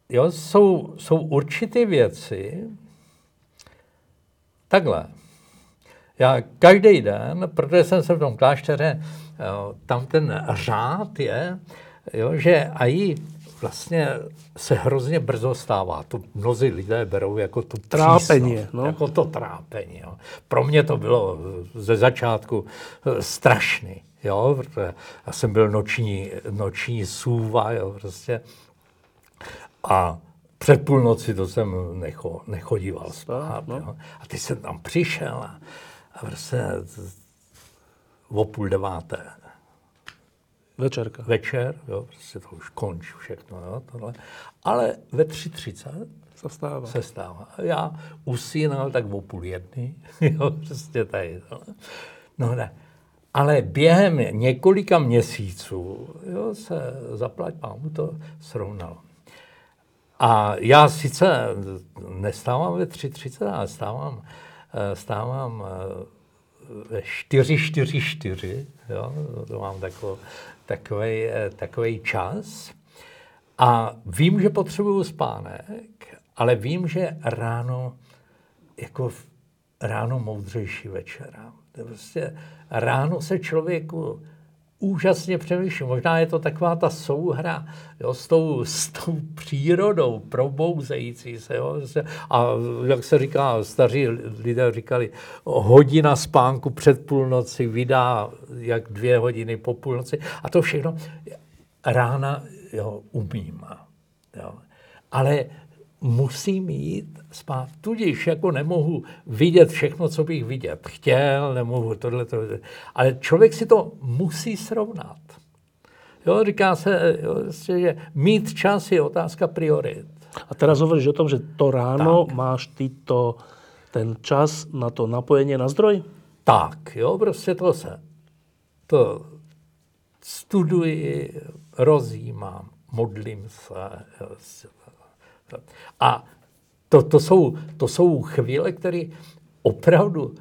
jo, jsou, jsou určité věci, takhle. Já každý den, protože jsem se v tom klášteře, jo, tam ten řád je, jo, že i vlastně se hrozně brzo stává. To mnozí lidé berou jako to Trápení, no. Jako to trápení. Jo. Pro mě to bylo ze začátku eh, strašný. Jo, protože já jsem byl noční, noční sůva, jo, prostě. A před půlnoci to jsem necho, nechodíval spát. no. Jo. A teď jsem tam přišel a, a prostě o půl deváté Večerka. večer, jo, prostě to už končí všechno, jo, tohle. Ale ve 3.30 Sa stáva. se stává. Já usínal tak o půl jedny, jo, prostě tady. No. no ne. Ale během několika měsíců jo, se zaplať pámu to srovnalo. A já sice nestávám ve 3.30, ale stávám, eh, stávám eh, ve 4.44, jo, to mám takový, takový, takový čas. A vím, že potřebuju spánek, ale vím, že ráno, jako ráno moudřejší večera. Prostě ráno se člověku úžasně přemýšlí. Možná je to taková ta souhra jo, s, tou, s tou přírodou probouzející se. Jo, a jak se říká, staří lidé říkali, hodina spánku před půlnoci vydá jak dvě hodiny po půlnoci. A to všechno rána jo, umím. Jo. Ale musím jít spát. Tudíž jako nemohu vidět všechno, co bych vidět chtěl, nemohu tohle, tohle. Ale člověk si to musí srovnat. Jo, říká se, jo, prostě, že mít čas je otázka priorit. A teraz hovoríš o tom, že to ráno tak. máš ty to, ten čas na to napojenie na zdroj? Tak, jo, prostě to se, to studuji, rozjímám, modlím se. jo, A to, to, jsou, to jsou chvíle, které opravdu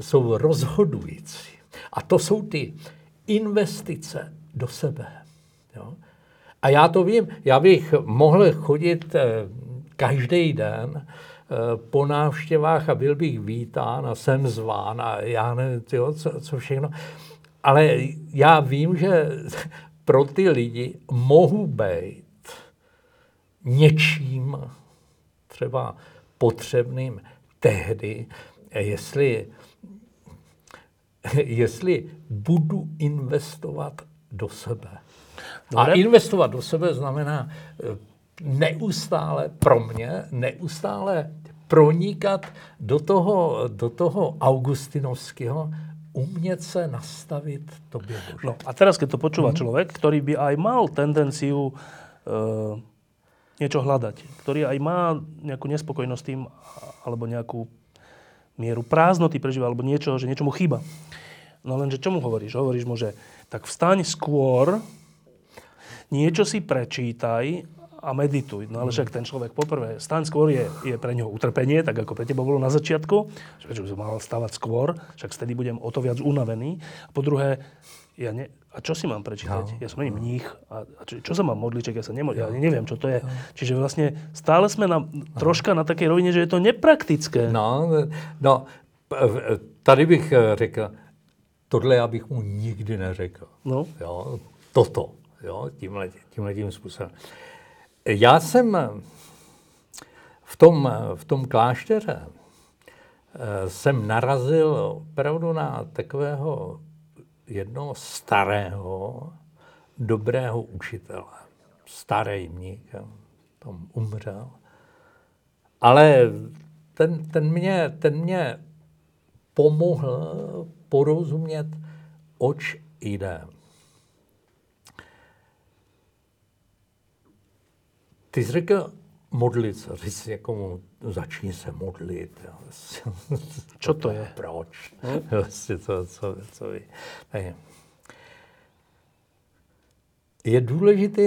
jsou rozhodující. A to jsou ty investice do sebe. Jo? A já to vím, já bych mohl chodit eh, každý den eh, po návštěvách a byl bych vítán a jsem zván a já nevím, tyjo, co, co všechno. Ale já vím, že pro ty lidi mohu být něčím třeba potřebným tehdy, jestli, jestli budu investovat do sebe. A investovat do sebe znamená eh, neustále pro mě, neustále pronikat do toho, do toho augustinovského, umět se nastavit tobě Bože. No a teraz, keď to počúva mm. človek, ktorý by aj mal tendenciu e, niečo hľadať, ktorý aj má nejakú nespokojnosť tým, alebo nejakú mieru prázdnoty prežíva, alebo niečo, že niečo mu chýba. No lenže čo mu hovoríš? Hovoríš mu, že tak vstaň skôr, niečo si prečítaj a medituj. No ale však ten človek poprvé, staň skôr je, je pre neho utrpenie, tak ako pre teba bolo na začiatku, že by som mal stávať skôr, však vtedy budem o to viac unavený. A po druhé, ja ne, a čo si mám prečítať? No, ja som ani mních. A, a čo, čo sa mám modliček? Ja sa nemodlím. Ja neviem, čo to je. No. Čiže vlastne stále sme na, troška na takej rovine, že je to nepraktické. No, no tady bych eh, řekl, tohle já bych mu nikdy neřekl. No. Jo, toto, jo, tímhle, tímhle tím způsobem. Já jsem v tom, v tom klášteře jsem narazil opravdu na takového jednoho starého, dobrého učitele. Starý mník, tam umřel. Ale ten, ten, mě, ten mě pomohl porozumět, oč jde. Ty jsi řekl modlit se, říct jako začni se modlit. Co to je? Proč? Hmm? Vlastně co, co, co je. Je důležité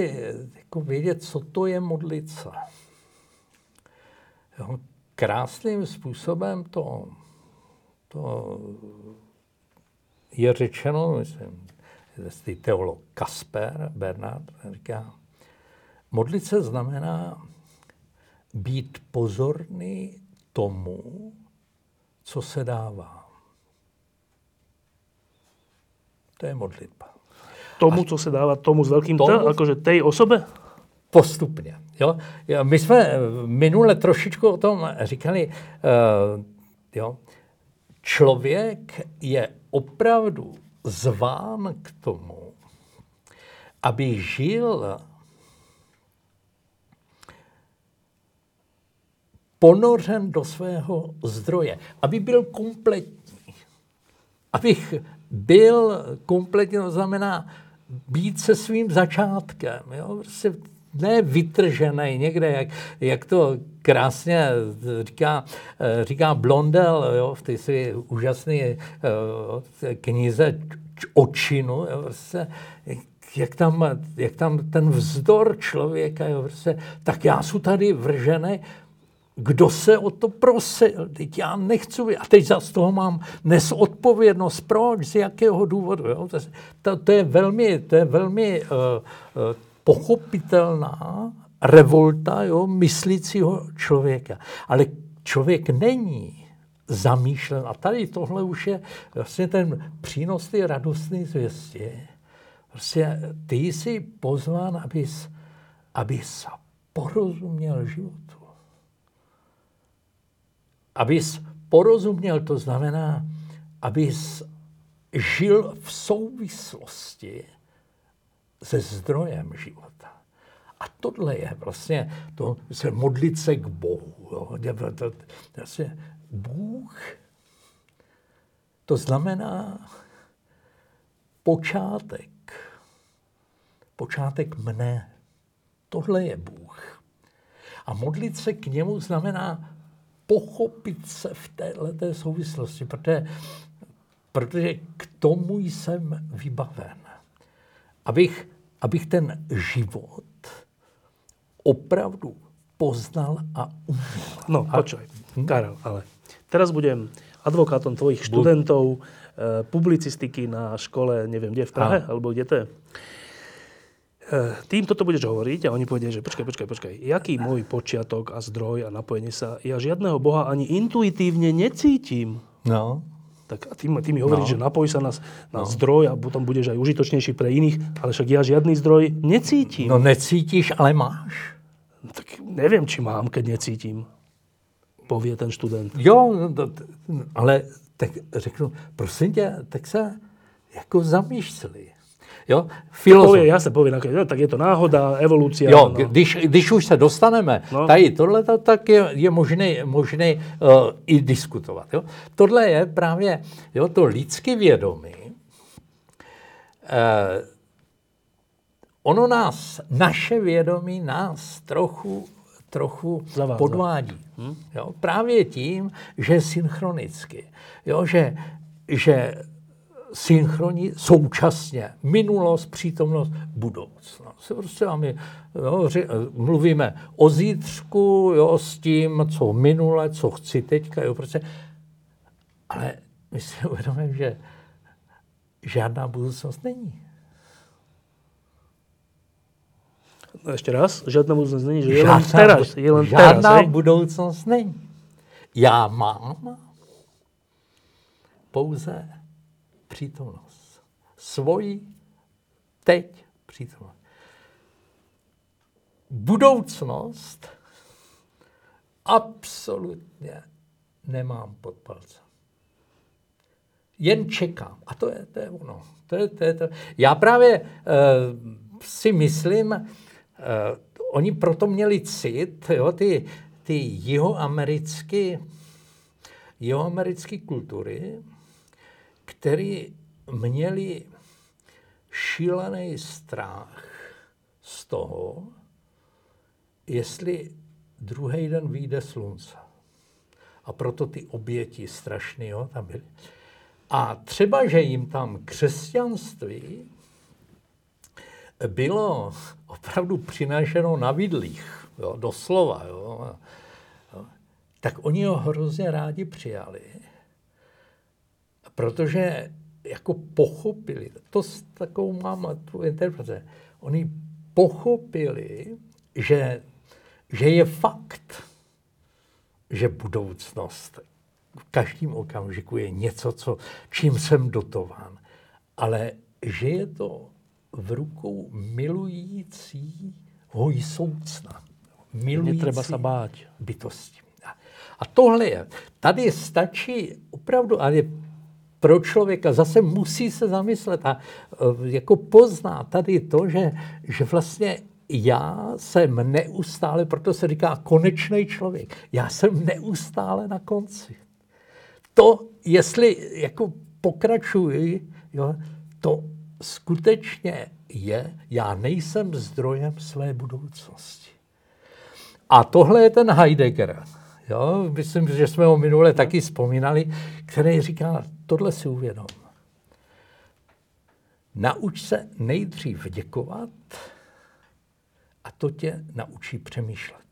jako vědět, co to je modlit se. Krásným způsobem to, to je řečeno, myslím, teolog Kasper Bernard říká, Modlit se znamená být pozorný tomu, co se dává. To je modlitba. Tomu, co se dává, tomu s velkým tomu, T, jakože tej osobe? Postupně. Jo? My jsme minule trošičku o tom říkali, uh, jo? člověk je opravdu zván k tomu, aby žil ponořen do svého zdroje, aby byl kompletní. Abych byl kompletní, to znamená být se svým začátkem. Jo? Prostě ne vytržený někde, jak, jak to krásně říká, říká Blondel jo, v té své úžasné uh, knize o činu. Jo, prostě, jak tam, jak tam ten vzdor člověka, jo, prostě, tak já jsem tady vržený kdo se o to prosil? Teď já nechci, a teď za z toho mám nesodpovědnost. Proč? Z jakého důvodu? Jo? To, to, to je velmi, to je velmi uh, uh, pochopitelná revolta jo, myslícího člověka. Ale člověk není zamýšlen. A tady tohle už je vlastně ten přínos té radostné zvěstě. Prostě ty jsi pozván, abys, abys porozuměl životu abys porozuměl, to znamená, abys žil v souvislosti se zdrojem života. A tohle je vlastně to, se modlit se k Bohu. Jo. Vlastně Bůh, to znamená počátek. Počátek mne. Tohle je Bůh. A modlit se k němu znamená pochopit se v této souvislosti, protože, protože k tomu jsem vybaven. Abych, abych ten život opravdu poznal a uměl. No, počkaj, hm? Karel, ale teraz budem advokátom tvojich študentov eh, publicistiky na škole, neviem, kde v Prahe, a. alebo kde to je. Eh, tým toto budeš hovoriť a oni povedia, že počkaj, počkaj, počkaj, jaký môj počiatok a zdroj a napojenie sa, ja žiadného Boha ani intuitívne necítim. No. Tak a ty, ty mi hovoríš, no. že napoj sa na, na no. zdroj a potom budeš aj užitočnejší pre iných, ale však ja žiadny zdroj necítim. No necítíš, ale máš. Tak neviem, či mám, keď necítim, povie ten študent. Jo, no, ale tak řeknu, prosím tě, tak se jako zamýšleli. Jo? Filozof. Povie, ja sa povie, no, tak je to náhoda, evolúcia. Jo, no. když, když už se dostaneme no. tady tohle, tak je, je možné, možné uh, i diskutovat. Jo? Tohle je právě jo, to lidské vědomí. Uh, ono nás, naše vědomí nás trochu, trochu podvádí. Hm? Jo? Právě tím, že je synchronicky. Jo? Že, že synchronní současně minulost, přítomnost, budoucnost. Prostě máme, jo, ři, mluvíme o zítřku, jo, s tím, co minule, co chci teďka, jo, prostě. Ale my si uvědomíme, že žádná budoucnost není. No ještě raz, žádná budoucnost není, že je žádná, jen teraz. Je jen žádná teraz, budoucnost není. Já mám pouze přítomnost. Svoji teď přítomnost. Budoucnost absolutně nemám pod palcem. Jen čekám. A to je, to je ono. To je, to je to. Já právě uh, si myslím, uh, oni proto měli cit, jo, ty, ty jihoamerické jihoamerické kultury, který měli šílený strach z toho, jestli druhý den vyjde slunce. A proto ty oběti strašný jo, tam byly. A třeba, že jim tam křesťanství bylo opravdu přinášeno na vidlích, jo, doslova, jo, tak oni ho hrozně rádi přijali protože jako pochopili, to s takovou mám tu interpretaci, oni pochopili, že, že je fakt, že budoucnost v každém okamžiku je něco, co, čím jsem dotován, ale že je to v rukou milující hojsoucna. Milující se bát. bytosti. A tohle je, tady stačí opravdu, ale pro člověka zase musí se zamyslet a eh, jako pozná tady to, že, že vlastně já jsem neustále, proto se říká konečný člověk, já jsem neustále na konci. To, jestli jako pokračuji, jo, to skutečně je, já nejsem zdrojem své budoucnosti. A tohle je ten Heidegger. Jo? Myslím, že jsme ho minule taky vzpomínali, který říká, tohle si uvědom. Nauč se nejdřív děkovat a to tě naučí přemýšlet.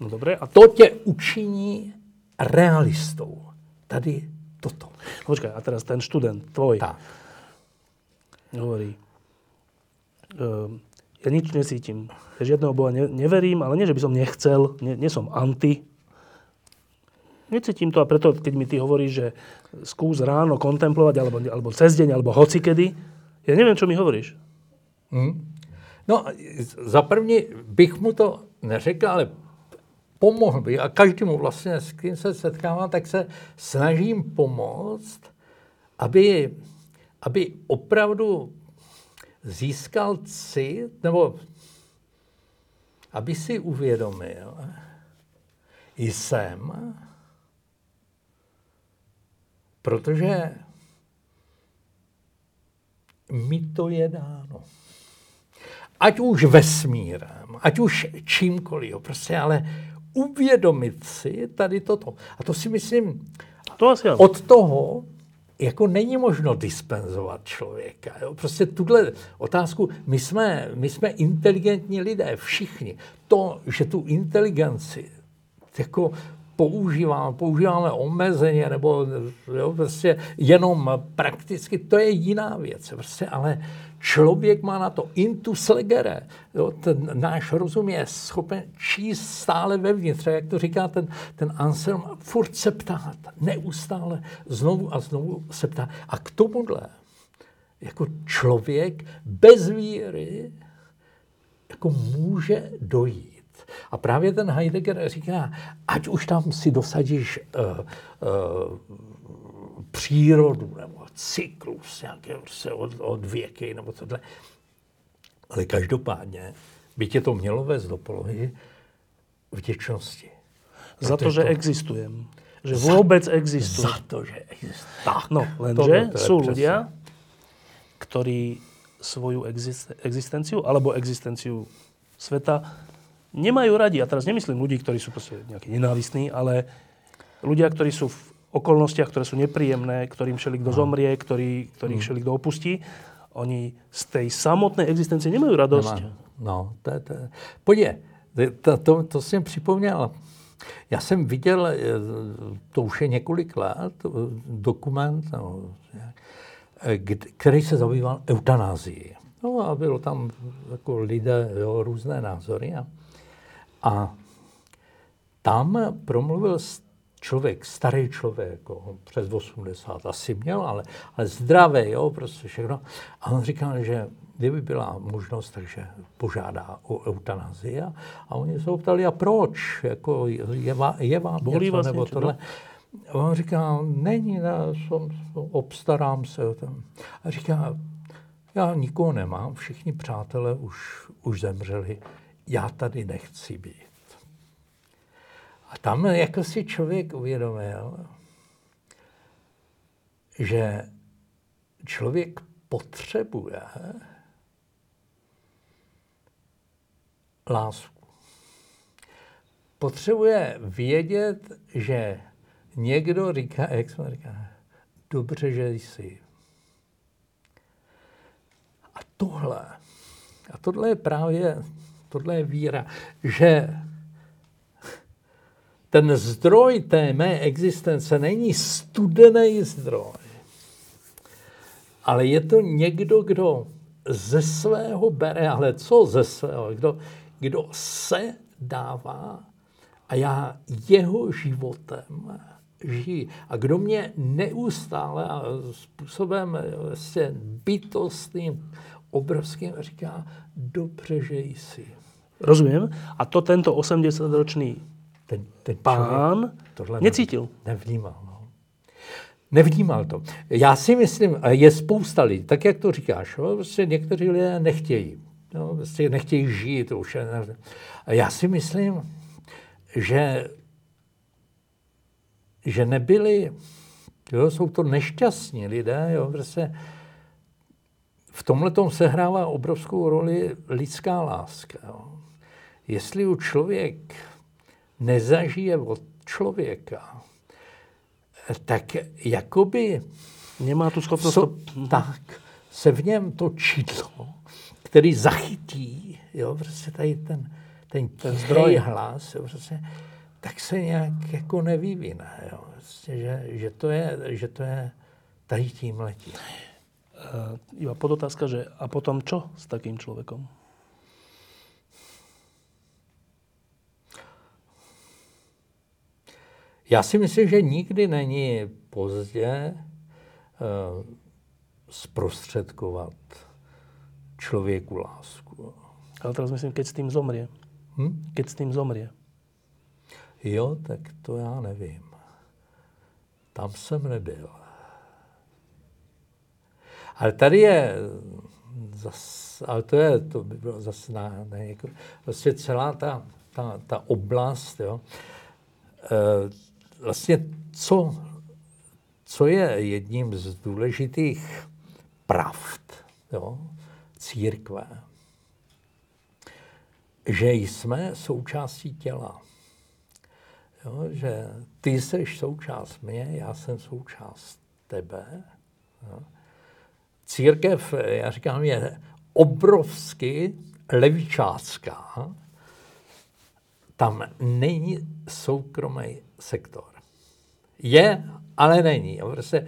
No dobré. A to tě učiní realistou. Tady toto. No počkaj, a teraz ten student tvoj tak. hovorí, uh, ja nič nesítim. Ja žiadneho Boha ne, neverím, ale nie, že by som nechcel, nie, nie som anti. Necítim to a preto, keď mi ty hovoríš, že skús ráno kontemplovať, alebo, alebo cez deň, alebo hocikedy, ja neviem, čo mi hovoríš. Hmm. No, za první bych mu to neřekl, ale pomohl by. A každému vlastně, s kým se setkávám, tak se snažím pomoct, aby, aby opravdu získal cit, nebo aby si uvědomil, jsem, protože mi to je dáno. Ať už vesmírem, ať už čímkoliv, prostě ale uvědomit si tady toto. A to si myslím, to asi od toho jako není možno dispenzovat člověka. Jo? Prostě tuhle otázku, my jsme, my jsme inteligentní lidé, všichni. To, že tu inteligenci jako používáme, používáme omezeně nebo jo, prostě jenom prakticky, to je jiná věc. Prostě, ale člověk má na to intus legere. Jo, ten náš rozum je schopen číst stále vevnitř. Jak to říká ten, ten Anselm, furt se ptát, neustále, znovu a znovu se ptát. A k tomuhle jako člověk bez víry jako může dojít. A právě ten Heidegger říká, ať už tam si dosadíš uh, uh, přírodu nebo cyklus nějaké se od, od věky nebo tohle. Ale každopádně by tě to mělo vést do polohy vděčnosti. Za to, že to... existujem. Že vůbec existuje. Za to, že existuje. Tak. No, lenže jsou ľudia, ktorí svoju existenciu alebo existenciu sveta nemajú radi. A teraz nemyslím ľudí, ktorí sú proste nejakí nenávistní, ale ľudia, ktorí sú v okolnostiach, ktoré sú nepríjemné, ktorým všeli kto no. zomrie, ktorý, ktorých mm. všeli kto opustí, oni z tej samotné existencie nemají radost. Nemá. No, to, to, podívej, to, to, to jsem připomněl. Já jsem viděl, eh, to už je několik let, dokument, no, který se zabýval eutanázií. No a bylo tam jako lidé, jo, různé názory. A, a tam promluvil člověk, starý člověk, jako přes 80 asi měl, ale, ale zdravý, jo, prostě všechno. A on říkal, že kdyby byla možnost, takže požádá o eutanazii. A, a oni se ho ptali, a proč? Jako, je, je vám Bolí něco, nebo tohle? A on říká, není, ne, jsem, obstarám se. A říká, já nikoho nemám, všichni přátelé už, už zemřeli, já tady nechci být. A tam jako si člověk uvědomil, že člověk potřebuje lásku. Potřebuje vědět, že někdo říká, jak jsme říká, dobře, že jsi. A tohle, a tohle je právě, tohle je víra, že ten zdroj té mé existence není studený zdroj, ale je to někdo, kdo ze svého bere, ale co ze svého, kdo, kdo se dává a já jeho životem žijí. A kdo mě neustále a způsobem vlastně bytostným, obrovským říká, dobře, že jsi. Rozumím. A to tento 80-ročný ten, ten pán tohle necítil. Nevnímal. No. Nevnímal to. Já si myslím, je spousta lidí, tak jak to říkáš, no, prostě někteří lidé nechtějí. No, prostě nechtějí žít. Už. A já si myslím, že, že nebyli, jo, jsou to nešťastní lidé, jo, prostě v tomhle tom sehrává obrovskou roli lidská láska. Jo. Jestli u člověk nezažije od člověka, tak jakoby... Nemá tu schopnost... So, tak, se v něm to čidlo, který zachytí, jo, prostě tady ten, ten, ten zdroj hlas, jo, prostě, tak se nějak jako nevyvine, jo, prostě, že, že, to je, že to je tady tím letí. Uh, iba podotázka, že a potom čo s takým člověkem? Já si myslím, že nikdy není pozdě uh, zprostředkovat člověku lásku. Ale teraz myslím, keď s tím zomrie. Hm? Keď s tím zomrie. Jo, tak to já nevím. Tam jsem nebyl. Ale tady je zas, ale to je, to by bylo zase na, na jako, vlastně celá ta, ta, ta oblast, jo, e, vlastně co, co je jedním z důležitých pravd jo, církve, že jsme součástí těla. Jo, že ty jsi součást mě, já jsem součást tebe. Jo. Církev, já říkám, je obrovsky levičácká. Tam není soukromý sektor. Je, ale není. Prostě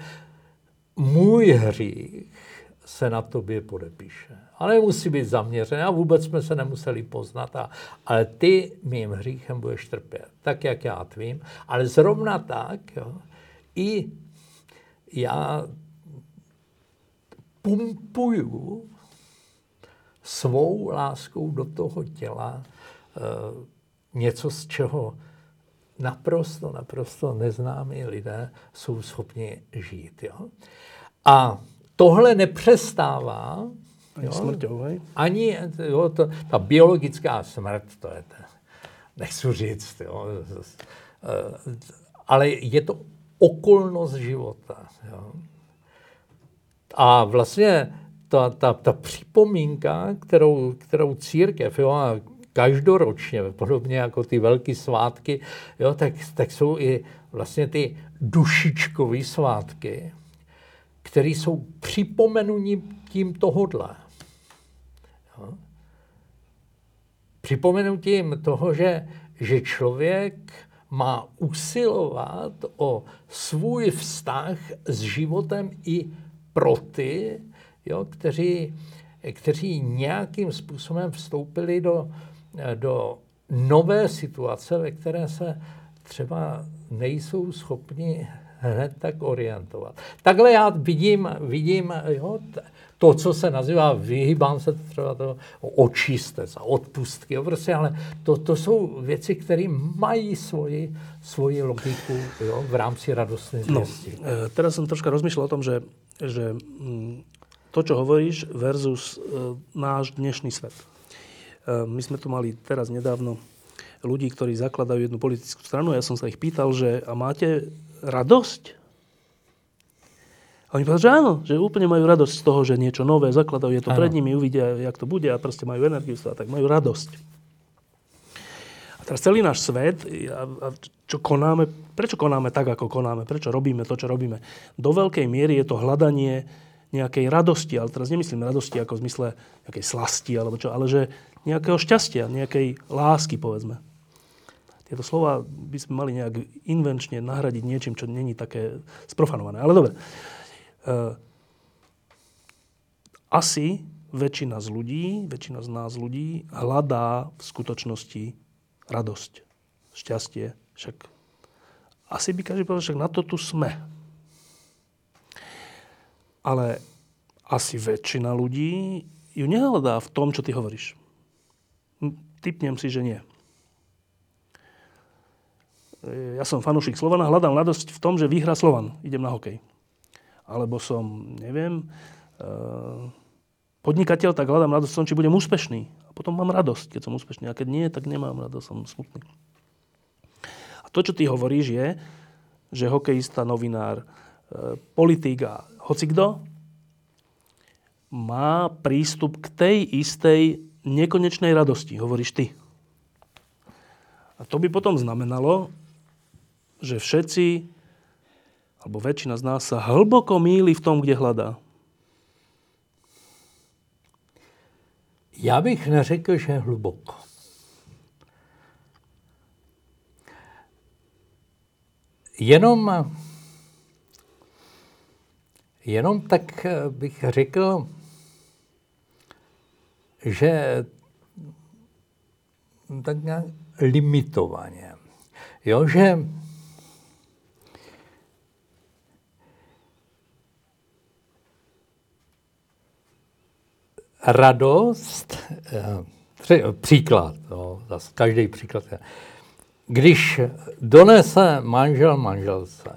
můj hřích se na tobě podepíše. Ale musí být zaměřený a vůbec jsme se nemuseli poznat. A, ale ty mým hříchem budeš trpět, tak jak já tvým. Ale zrovna tak, jo, i já pumpuju svou láskou do toho těla e, něco, z čeho naprosto, naprosto neznámí lidé jsou schopni žít. Jo? A tohle nepřestává. Ani jo, smrťou, hej? Ani jo, to, ta biologická smrt, to je, to, nechci říct, jo, eh, ale je to okolnost života. Jo. A vlastně ta, ta, ta připomínka, kterou, kterou církev, jo, a každoročně, podobně jako ty velké svátky, jo, tak, tak jsou i vlastně ty dušičkové svátky, které jsou připomenutím tohodle. Jo. Připomenutím toho, že, že člověk má usilovat o svůj vztah s životem i pro ty, jo, kteří, kteří nějakým způsobem vstoupili do, do nové situace, ve které se třeba nejsou schopni hned tak orientovat. Takhle já vidím, vidím jo, to, co se nazývá, vyhýbám se třeba to očistec a odpustky, jo, prostě, ale to, to jsou věci, které mají svoji, svoji logiku jo, v rámci radostné zvěsti. No, e, teraz jsem troška rozmýšlel o tom, že, že mm, to, čo hovoríš, versus e, náš dnešný svet. E, my sme tu mali teraz nedávno ľudí, ktorí zakladajú jednu politickú stranu. Ja som sa ich pýtal, že a máte radosť a oni povedali, že áno, že úplne majú radosť z toho, že niečo nové zakladajú, je to ano. pred nimi, uvidia, jak to bude a proste majú energiu a tak majú radosť. A teraz celý náš svet, a, a čo konáme, prečo konáme tak, ako konáme, prečo robíme to, čo robíme? Do veľkej miery je to hľadanie nejakej radosti, ale teraz nemyslím radosti ako v zmysle nejakej slasti, alebo čo, ale že nejakého šťastia, nejakej lásky, povedzme. Tieto slova by sme mali nejak invenčne nahradiť niečím, čo není také sprofanované. Ale dobre. Eh, asi väčšina z ľudí, väčšina z nás ľudí hľadá v skutočnosti radosť, šťastie. Však asi by každý povedal, však na to tu sme. Ale asi väčšina ľudí ju nehľadá v tom, čo ty hovoríš. Typnem si, že nie. Eh, ja som fanúšik Slovana, hľadám radosť v tom, že vyhrá Slovan. Idem na hokej alebo som, neviem, eh, podnikateľ, tak hľadám radosť v tom, či budem úspešný. A potom mám radosť, keď som úspešný. A keď nie, tak nemám radosť, som smutný. A to, čo ty hovoríš, je, že hokejista, novinár, eh, politik a hocikdo má prístup k tej istej nekonečnej radosti, hovoríš ty. A to by potom znamenalo, že všetci alebo väčšina z nás sa hlboko míli v tom, kde hľadá. Já bych neřekl, že hluboko. Jenom, jenom tak bych řekl, že tak nějak limitovaně. Jo, že radost, eh, příklad, no, zase každý příklad je, když donese manžel manželce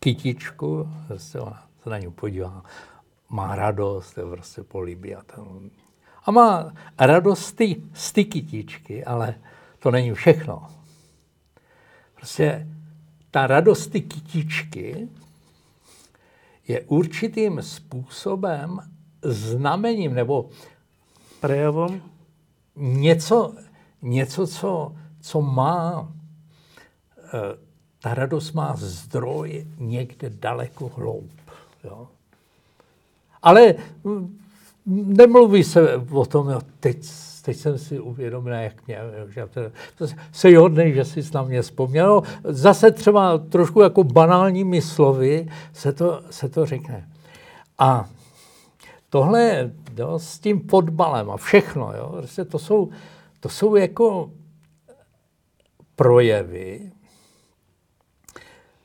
kytičku, se ona se na ní podívá, má radost, je prostě políbí a tam. A má radost ty, z ty kytičky, ale to není všechno. Prostě ta radost ty kytičky je určitým způsobem znamením nebo prejavom něco, něco co, co má, eh, ta radost má zdroj někde daleko hloub. Jo? Ale hm, nemluví se o tom, teď, teď jsem si uvědomil, jak mě, že to, se hodnej, že jsi na mě vzpomněl. Zase třeba trošku jako banálními slovy se to, se to řekne. A tohle jo, s tím fotbalem a všechno, jo, prostě to, jsou, to jsou jako projevy,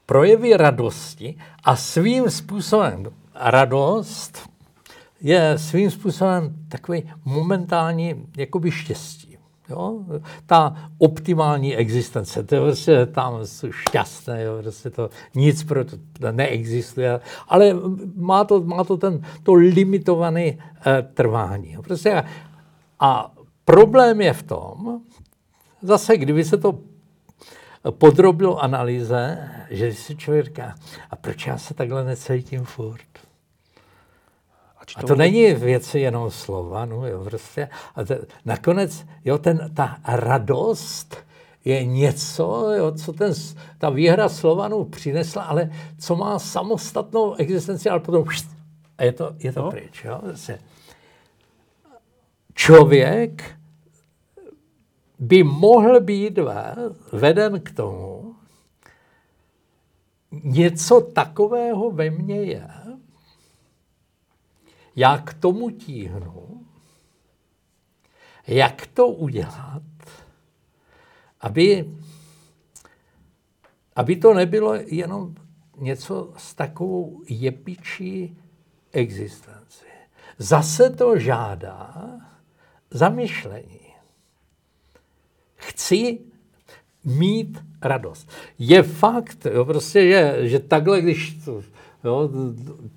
projevy radosti a svým způsobem radost je svým způsobem takový momentální jakoby štěstí. Jo? Ta optimální existence, to je vlastně tam šťastné, jo? Vlastně to nic pro to neexistuje, ale má to, má to ten, to limitované eh, trvání. Jo? Prostě a problém je v tom, zase, kdyby se to podrobilo analýze, že si člověk říká, a proč já se takhle necítím furt? A to není věci jenom slova, no jo, prostě. A to, nakonec, jo, ten, ta radost je něco, jo, co ten, ta výhra Slovanů přinesla, ale co má samostatnou existenci, ale potom a je to, je to no. pryč. Jo, prostě. Člověk by mohl být veden k tomu, něco takového ve mně je, já k tomu tíhnu, jak to udělat, aby, aby to nebylo jenom něco s takovou jepičí existenci. Zase to žádá zamyšlení. Chci mít radost. Je fakt, jo, prostě je, že takhle, když to, Jo,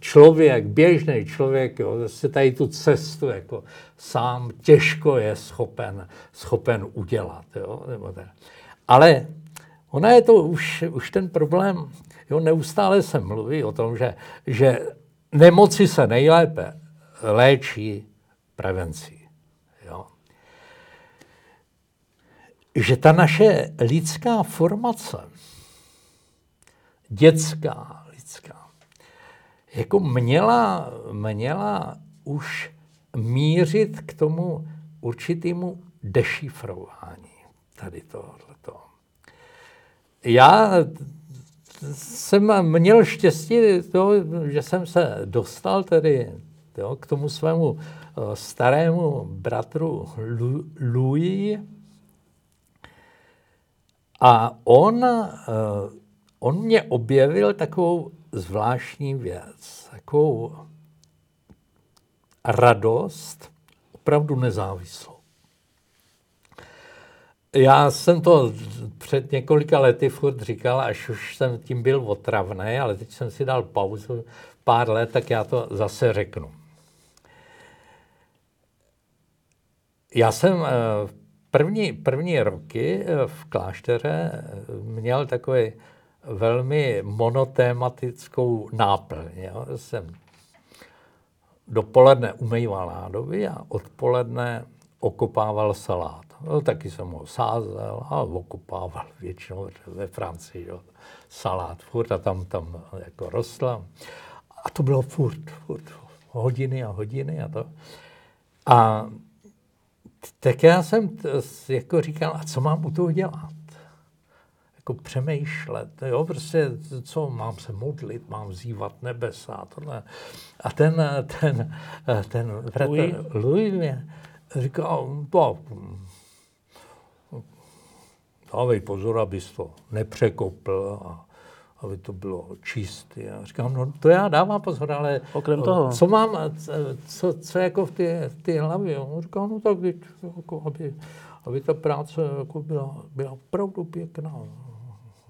člověk, běžný člověk, jo, si tady tu cestu jako sám těžko je schopen, schopen udělat. Jo, nebo tak. Ale ona je to už, už ten problém, jo, neustále se mluví o tom, že, že nemoci se nejlépe léčí prevencí. Jo. Že ta naše lidská formace, dětská, lidská, jako měla, měla už mířit k tomu určitému dešifrování tady tohoto. Já jsem měl štěstí, to, že jsem se dostal tedy jo, k tomu svému eh, starému bratru Louis a on, eh, on mě objevil takovou zvláštní věc, takovou radost, opravdu nezávislou. Já jsem to před několika lety furt říkal, až už jsem tím byl otravný, ale teď jsem si dal pauzu pár let, tak já to zase řeknu. Já jsem eh, první, první roky eh, v klášteře eh, měl takový velmi monotématickou náplň. Jo. Jsem dopoledne umýval nádoby a odpoledne okopával salát. No, taky jsem ho sázel a okopával většinou ve Francii. Jo. Salát furt a tam, tam jako rostla. A to bylo furt, furt hodiny a hodiny a to. A tak já jsem jako říkal, a co mám u toho dělat? Jako přemýšlet, jo, prostě co, mám se modlit, mám vzývat nebesa a tohle. A ten, ten, ten Louis, Louis mě říkal, to, dávej pozor, abys to nepřekopl a aby to bylo čisté. A říkám, no to já dávám pozor, ale Okrem toho. co mám, co, co jako v té v hlavě? On říkal, no tak jako, aby, aby ta práce jako byla, byla opravdu pěkná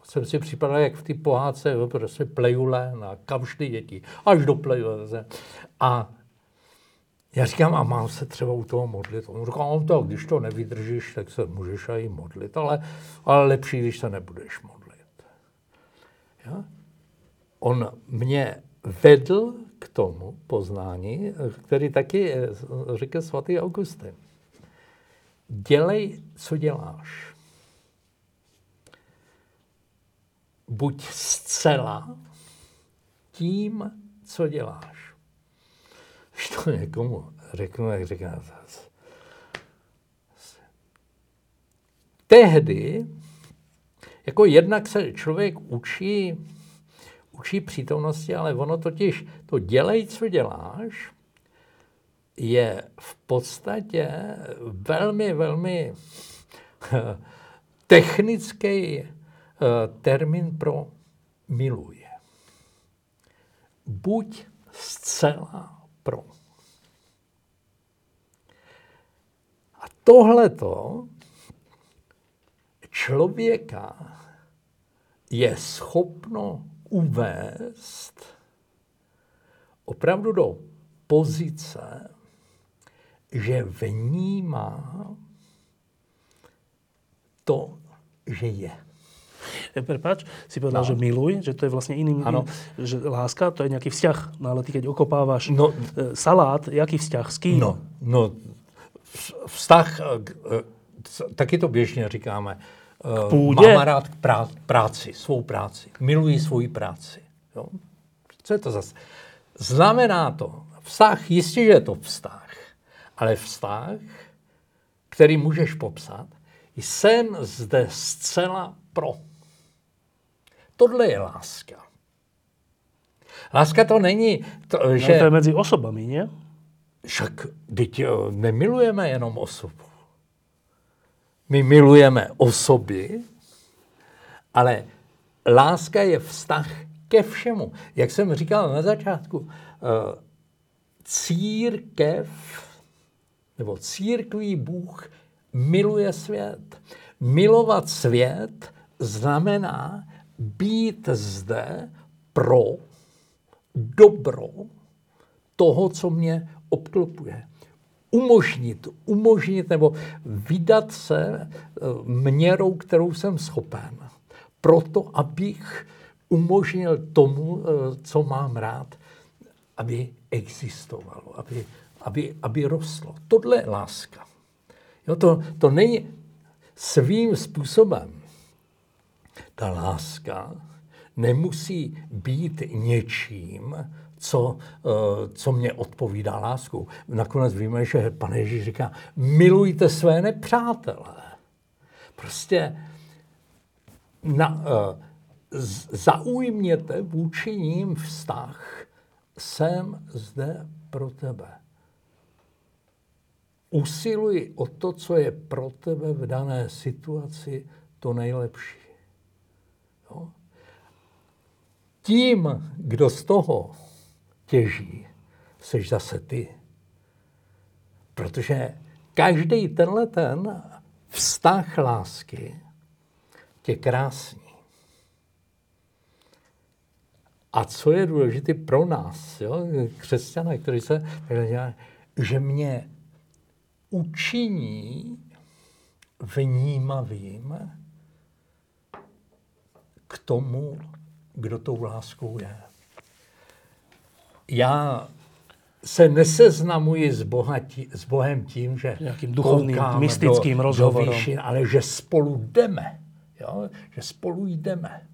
jsem si připadal jak v té pohádce, prostě plejule na kavšty děti, až do plejule. A já říkám, a mám se třeba u toho modlit. On říká, no to, když to nevydržíš, tak se můžeš i modlit, ale, ale lepší, když se nebudeš modlit. Ja? On mě vedl k tomu poznání, který taky říká svatý Augustin. Dělej, co děláš. buď zcela tím, co děláš. Když to někomu řeknu, jak říká, tehdy, jako jednak se člověk učí, učí přítomnosti, ale ono totiž to dělej, co děláš, je v podstatě velmi, velmi technický eh, termín pro miluje. Buď zcela pro. A tohleto člověka je schopno uvést opravdu do pozice, že vnímá to, že je. Prepač, si povedal, no. že miluj, že to je vlastně jiný, ano. že láska, to je nějaký vzťah. No ale ty, keď okopáváš no, e, salát, jaký vzťah, s kým? No, no vztah, e, taky to běžně říkáme, k půdě? Mám rád k prá- práci, svou práci. Miluji svoji práci. Jo? Co je to zase? Znamená to, vztah, jistě, že je to vztah, ale vztah, který můžeš popsat, jsem zde zcela pro. Tohle je láska. Láska to není, to, no, že... to je mezi osobami, ne? Však teď eh, nemilujeme jenom osobu. My milujeme osoby, ale láska je vztah ke všemu. Jak jsem říkal na začátku, eh, církev nebo církví Bůh miluje svět. Milovat svět znamená být zde pro dobro toho, co mě obklopuje. Umožnit, umožnit nebo vydat se eh, měrou, kterou jsem schopen. Proto, abych umožnil tomu, eh, co mám rád, aby existovalo, aby, aby, aby rostlo. Tohle je láska. Jo, to, to není svým způsobem. Ta láska nemusí být něčím, co, eh, co mě odpovídá lásku. Nakonec víme, že pan Ježíš říká, milujte své nepřátele. Prostě na, uh, zaujměte vůči ním vztah. Jsem zde pro tebe. Usiluj o to, co je pro tebe v dané situaci to nejlepší. Jo? Tím, kdo z toho těží, seš zase ty. Protože každý tenhle ten vztah lásky tě krásný. A co je důležité pro nás, jo, křesťané, kteří se že mě učiní vnímavým k tomu, kdo tou láskou je. Já se neseznamuji s, bohatí, s Bohem tím, že nějakým duchovným, mystickým do, rozhovorem, do výšin, ale že spolu jdeme. Jo? Že spolu jdeme.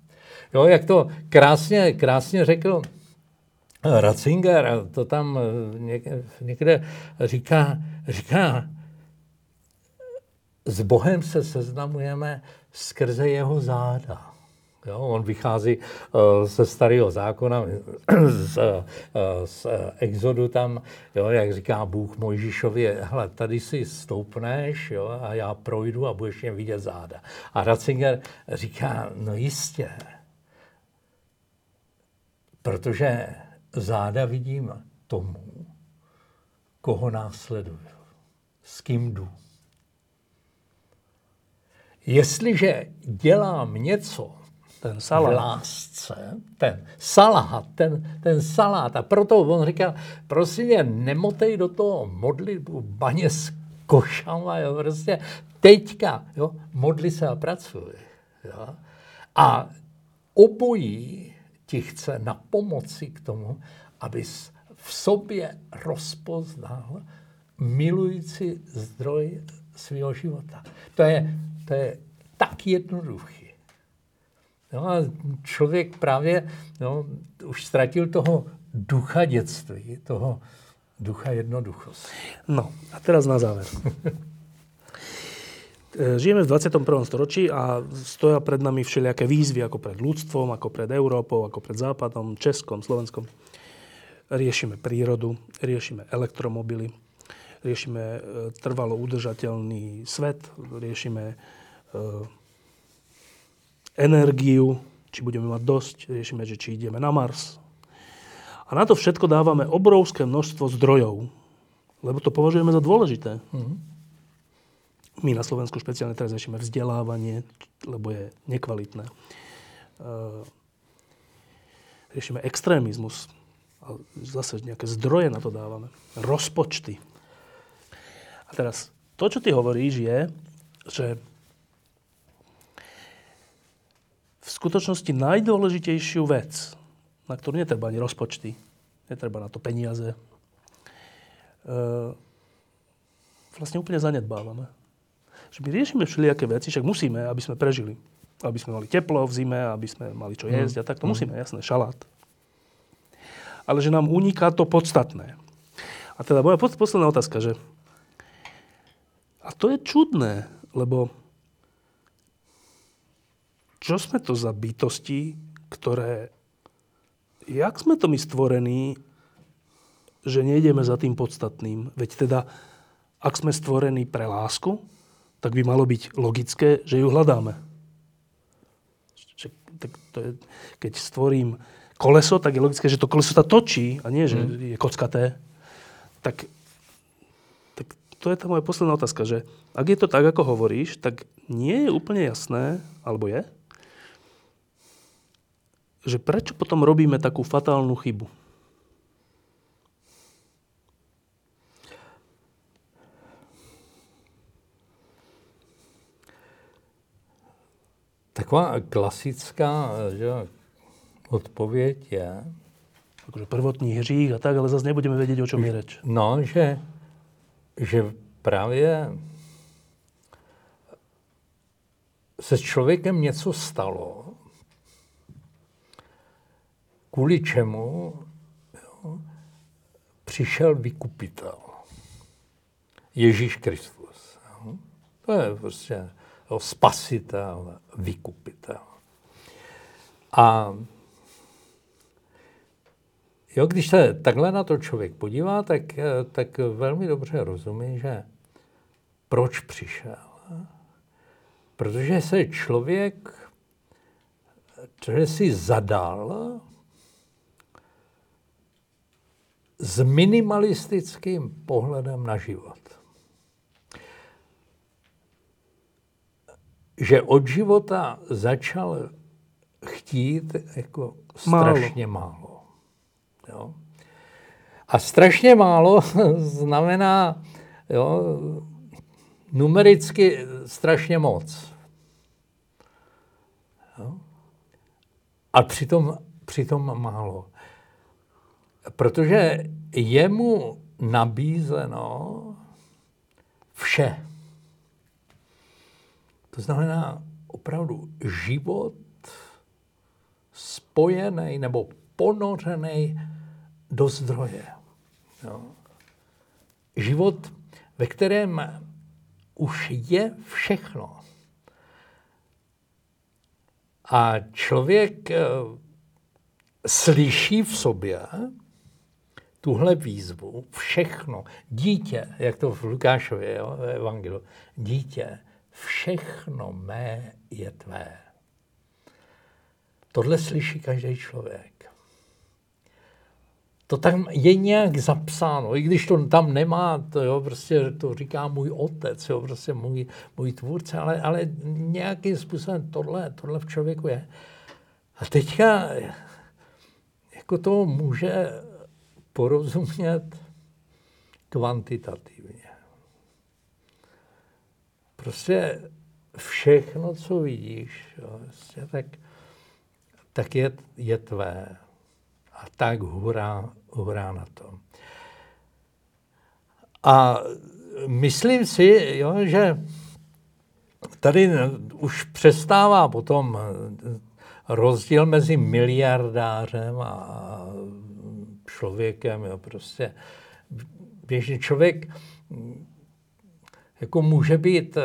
Jo, jak to krásně, krásně řekl Ratzinger, to tam někde říká, říká, s Bohem se seznamujeme skrze jeho záda. Jo, on vychází uh, ze starého zákona, z, uh, z exodu tam, jo, jak říká Bůh Mojžíšovi, hele, tady si stoupneš jo, a já projdu a budeš mě vidět záda. A Ratzinger říká, no jistě, protože záda vidím tomu, koho následuju, s kým jdu. Jestliže dělám něco ten salát. v lásce, ten salát, ten, ten salát. A proto on říkal, prosím mě, nemotej do toho modlitbu baně s košama, jo, prostě teďka, jo, modli se a pracuj. Jo. A obojí ti chce na pomoci k tomu, abys v sobě rozpoznal milující zdroj svého života. To je, to je tak jednoduchý. No a člověk právě no, už ztratil toho ducha dětství, toho ducha jednoduchosti. No a teraz na záver. Žijeme v 21. storočí a stoja pred nami všelijaké výzvy, ako pred ľudstvom, ako pred Európou, ako pred Západom, Českom, Slovenskom. Riešime prírodu, riešime elektromobily, riešime e, trvalo udržateľný svet, riešime e, energiu, či budeme mať dosť, riešime, že či ideme na Mars. A na to všetko dávame obrovské množstvo zdrojov, lebo to považujeme za dôležité. Mm-hmm. My na Slovensku špeciálne teraz riešime vzdelávanie, lebo je nekvalitné. Riešime extrémizmus. A zase nejaké zdroje na to dávame. Rozpočty. A teraz, to, čo ty hovoríš, je, že v skutočnosti najdôležitejšiu vec, na ktorú netreba ani rozpočty, netreba na to peniaze, vlastne úplne zanedbávame. Že my riešime všelijaké veci, však musíme, aby sme prežili. Aby sme mali teplo v zime, aby sme mali čo jesť mm. a tak to mm. musíme, jasné, šalát. Ale že nám uniká to podstatné. A teda moja posledná otázka, že a to je čudné, lebo čo sme to za bytosti, ktoré, jak sme to my stvorení, že nejdeme za tým podstatným. Veď teda, ak sme stvorení pre lásku, tak by malo byť logické, že ju hľadáme. Tak to je, keď stvorím koleso, tak je logické, že to koleso sa točí a nie, že mm. je kockaté. Tak, tak to je tá moja posledná otázka, že ak je to tak, ako hovoríš, tak nie je úplne jasné, alebo je, že prečo potom robíme takú fatálnu chybu. Taková klasická že, odpověď je... Takže prvotní hřích a tak, ale zase nebudeme vědět, o čem je řeč. No, že, že právě se s člověkem něco stalo, kvůli čemu jo, přišel vykupitel. Ježíš Kristus. Jo. To je prostě spasitel, vykupitel. A jo, když se takhle na to člověk podívá, tak, tak velmi dobře rozumí, že proč přišel. Protože se člověk, že si zadal s minimalistickým pohledem na život. Že od života začal chtít jako strašně málo. málo jo? A strašně málo znamená jo, numericky strašně moc. Jo? A přitom, přitom málo. Protože je mu nabízeno vše. To znamená opravdu život spojený nebo ponořený do zdroje. Jo. Život, ve kterém už je všechno. A člověk eh, slyší v sobě tuhle výzvu, všechno, dítě, jak to v Lukášově jo, Evangelu, dítě, všechno mé je tvé. Tohle slyší každý člověk. To tam je nějak zapsáno, i když to tam nemá, to, jo, prostě to říká můj otec, jo, prostě můj, můj tvůrce, ale, ale nějakým způsobem tohle, tohle v člověku je. A teďka jako to může porozumět kvantitativně. Prostě všechno, co vidíš, jo, prostě, tak, tak je, je tvé. A tak hurá, hurá na to. A myslím si, jo, že tady už přestává potom rozdíl mezi miliardářem a člověkem. Jo, prostě běžný člověk jako může být eh,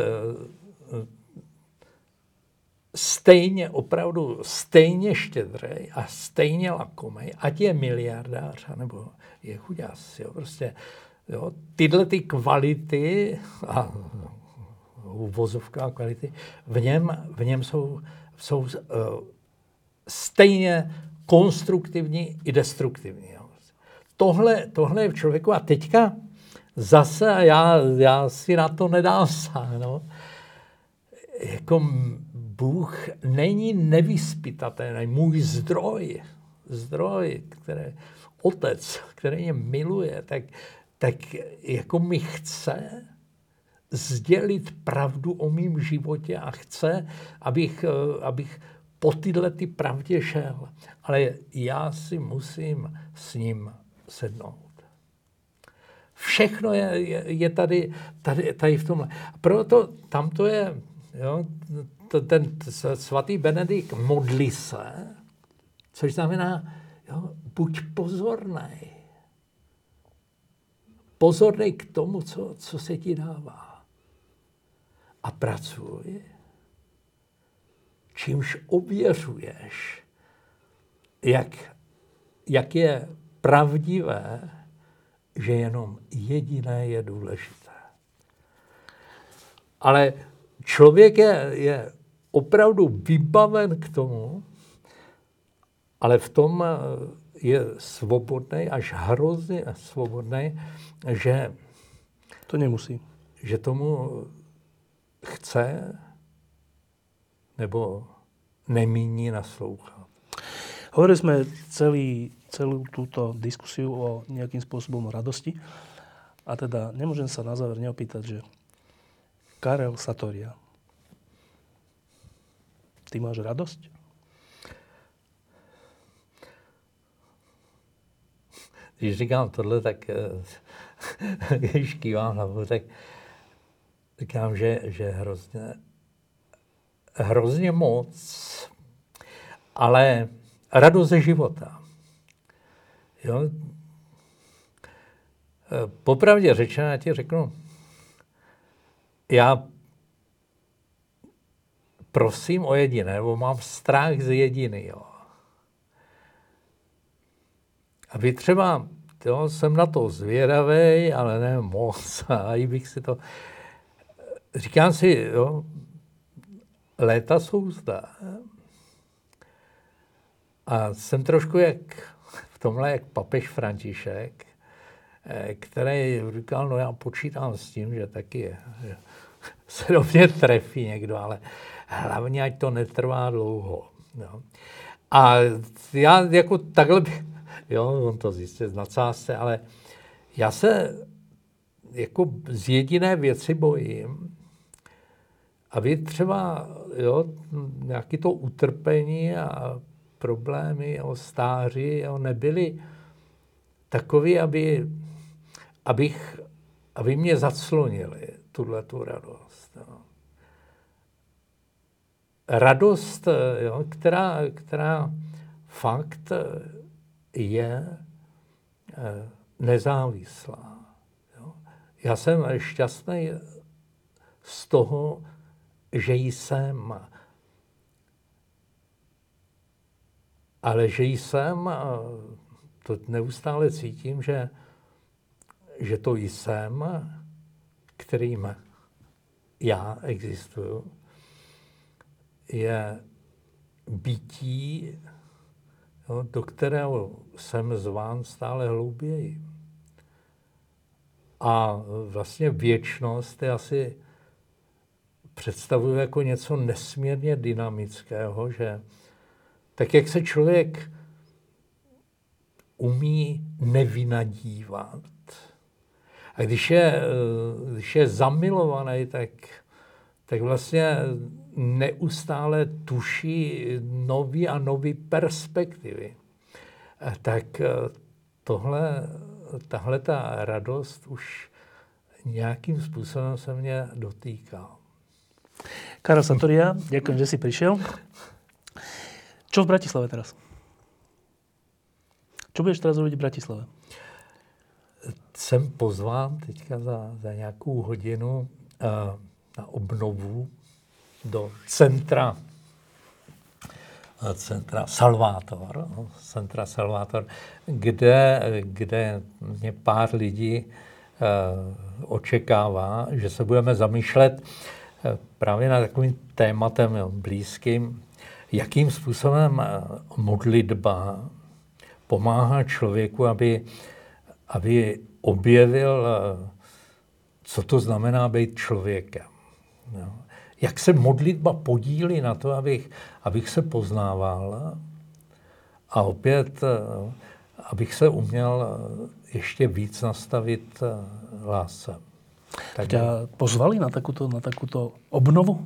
stejně, opravdu stejně štědrý a stejně lakomý, ať je miliardář, nebo je chudác, jo, prostě Jo, tyhle ty kvality a uvozovká kvality, v něm, v něm jsou, jsou uh, stejně konstruktivní i destruktivní. Jo. Tohle, tohle je v člověku a teďka zase, já, já si na to nedám sáhnout, jako Bůh není nevyspytatelný, můj zdroj, zdroj, který, otec, který mě miluje, tak, tak jako mi chce sdělit pravdu o mém životě a chce, abych, abych po tyhle ty pravdě šel. Ale já si musím s ním sednout. Všechno je, je, je tady, tady, tady v tomhle. Proto tam to je, jo, to, ten svatý Benedikt modlí se, což znamená, jo, buď pozorný. Pozorný k tomu, co, co se ti dává. A pracuj, čímž ověřuješ, jak, jak je pravdivé, že jenom jediné je důležité. Ale člověk je, je opravdu vybaven k tomu, ale v tom je svobodný, až hrozně svobodný, že... To nemusí. Že tomu chce nebo nemíní naslouchat. Hovorili sme celý, celú túto diskusiu o nejakým spôsobom radosti. A teda nemôžem sa na záver neopýtať, že Karel Satoria, ty máš radosť? Když říkám tohle, tak když kývám hlavu, tak říkám, že, že hrozně, hrozně moc, ale radost ze života. Jo? Popravdě řečeno, já ti řeknu, já prosím o jediné, nebo mám strach z jediny. Jo. A vy třeba, jo, jsem na to zvědavý, ale ne moc, a i bych si to... Říkám si, jo, léta jsou zde. A jsem trošku jak tomhle, jak papež František, eh, který říkal, no já počítám s tím, že taky je, že se do mě trefí někdo, ale hlavně, ať to netrvá dlouho. Jo. A já jako takhle, jo, on to zjistil z nadsázce, ale já se jako z jediné věci bojím, a vy třeba, jo, nějaký to utrpení a problémy o stáří jo, nebyly takový, aby, abych, aby mě zaclonili tuhle tu radost. Jo. Radost, jo, která, která fakt je eh, nezávislá. Jo. Já jsem šťastný z toho, že jsem Ale že jsem, to neustále cítím, že, že to jsem, kterým já existuju, je bytí, jo, do kterého jsem zván stále hlouběji. A vlastně věčnost je asi představuje jako něco nesmírně dynamického, že tak jak se člověk umí nevynadívat. A když je, když je zamilovaný, tak, tak vlastně neustále tuší nový a nový perspektivy. Tak tohle, tahle ta radost už nějakým způsobem se mě dotýká. Karol Santoria, děkuji, že jsi přišel. Čo v Bratislave teraz? Čo budeš teraz robiť v Bratislave? Jsem pozván teďka za, za nějakou hodinu uh, na obnovu do centra centra Salvátor, no, centra Salvátor, kde, kde mě pár lidí očekává, že se budeme zamýšlet právě na takovým tématem jo, blízkým, jakým způsobem modlitba pomáhá člověku, aby, aby objevil, co to znamená být člověkem. Jo. Jak se modlitba podílí na to, abych, abych se poznával a opět, abych se uměl ještě víc nastavit lásce. Tak Tě pozvali na takovou na takovou obnovu?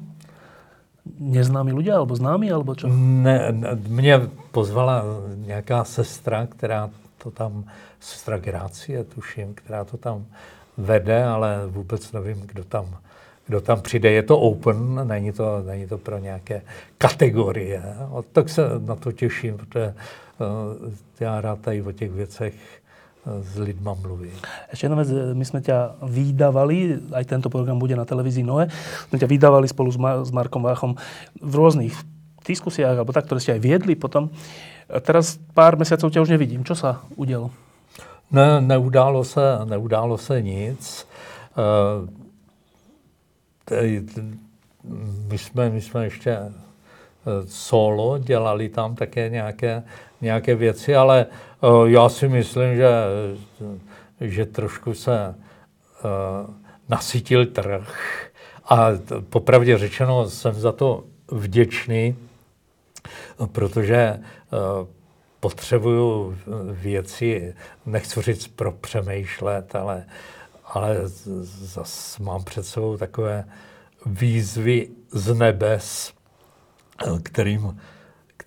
Neznámí ľudia, alebo známí, alebo čo? Ne, ne, mě pozvala nějaká sestra, která to tam, sestra Grácie, tuším, která to tam vede, ale vůbec nevím, kdo tam, kdo tam přijde. Je to open, není to, není to pro nějaké kategorie. A tak se na to těším, protože uh, já rád tady o těch věcech s lidma mluví. Ešte jedna vec, my sme ťa vydávali, aj tento program bude na televízii Noe, sme ťa vydávali spolu s, Ma- s Markom Váchom v rôznych diskusiách, alebo tak, ktoré ste aj viedli potom. Teraz pár mesiacov ťa už nevidím. Čo sa udialo? Ne, neudálo se, neudálo se nic. Uh, my jsme, my jsme ještě eh, solo dělali tam také nějaké, nějaké věci, ale Eh, já si myslím, že, že trošku se uh, nasytil trh. A popravdě řečeno jsem za to vděčný, protože uh, potřebuju věci, nechci říct pro přemýšlet, ale, ale zase mám před sebou takové výzvy z nebes, kterým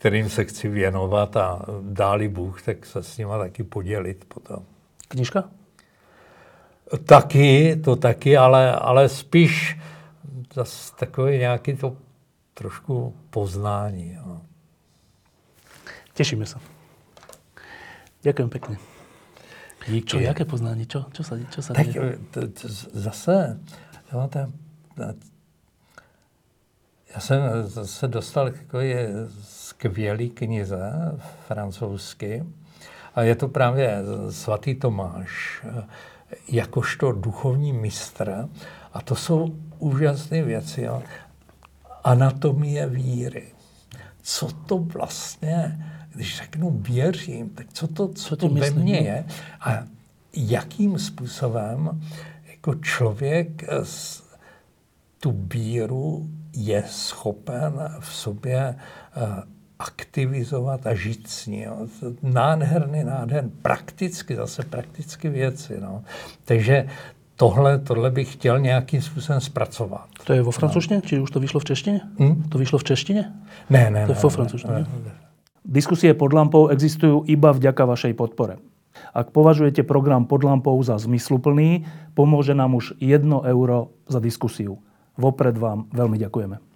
kterým se chci věnovat a dáli Bůh, tak se s nima taky podělit potom. Knižka? Taky, to taky, ale, ale spíš zase takový nějaký to trošku poznání. Jo. Těšíme se. Děkuji pěkně. Díky. Čo, jaké poznání? Čo, čo sa, čo sa tak, to, to, zase, jo, ten, já jsem se dostal k takové skvělý knize francouzsky a je to právě svatý Tomáš jakožto duchovní mistr a to jsou úžasné věci. Jo. Anatomie víry. Co to vlastně, když řeknu věřím, tak co to, co, to ve mně je a jakým způsobem jako člověk tu víru je schopen v sobě eh, aktivizovat a žít s ní. Jo. Nádherný, nádherný, prakticky, zase prakticky věci. No. Takže tohle, tohle bych chtěl nějakým způsobem zpracovat. To je vo francouzštině? No. Či už to vyšlo v češtině? Hmm? To vyšlo v češtině? Ne, ne, To je vo francouzštině. Diskusie pod lampou existujú iba vďaka vašej podpore. Ak považujete program pod lampou za zmysluplný, pomôže nám už 1 euro za diskusiu. Vopred vám veľmi ďakujeme.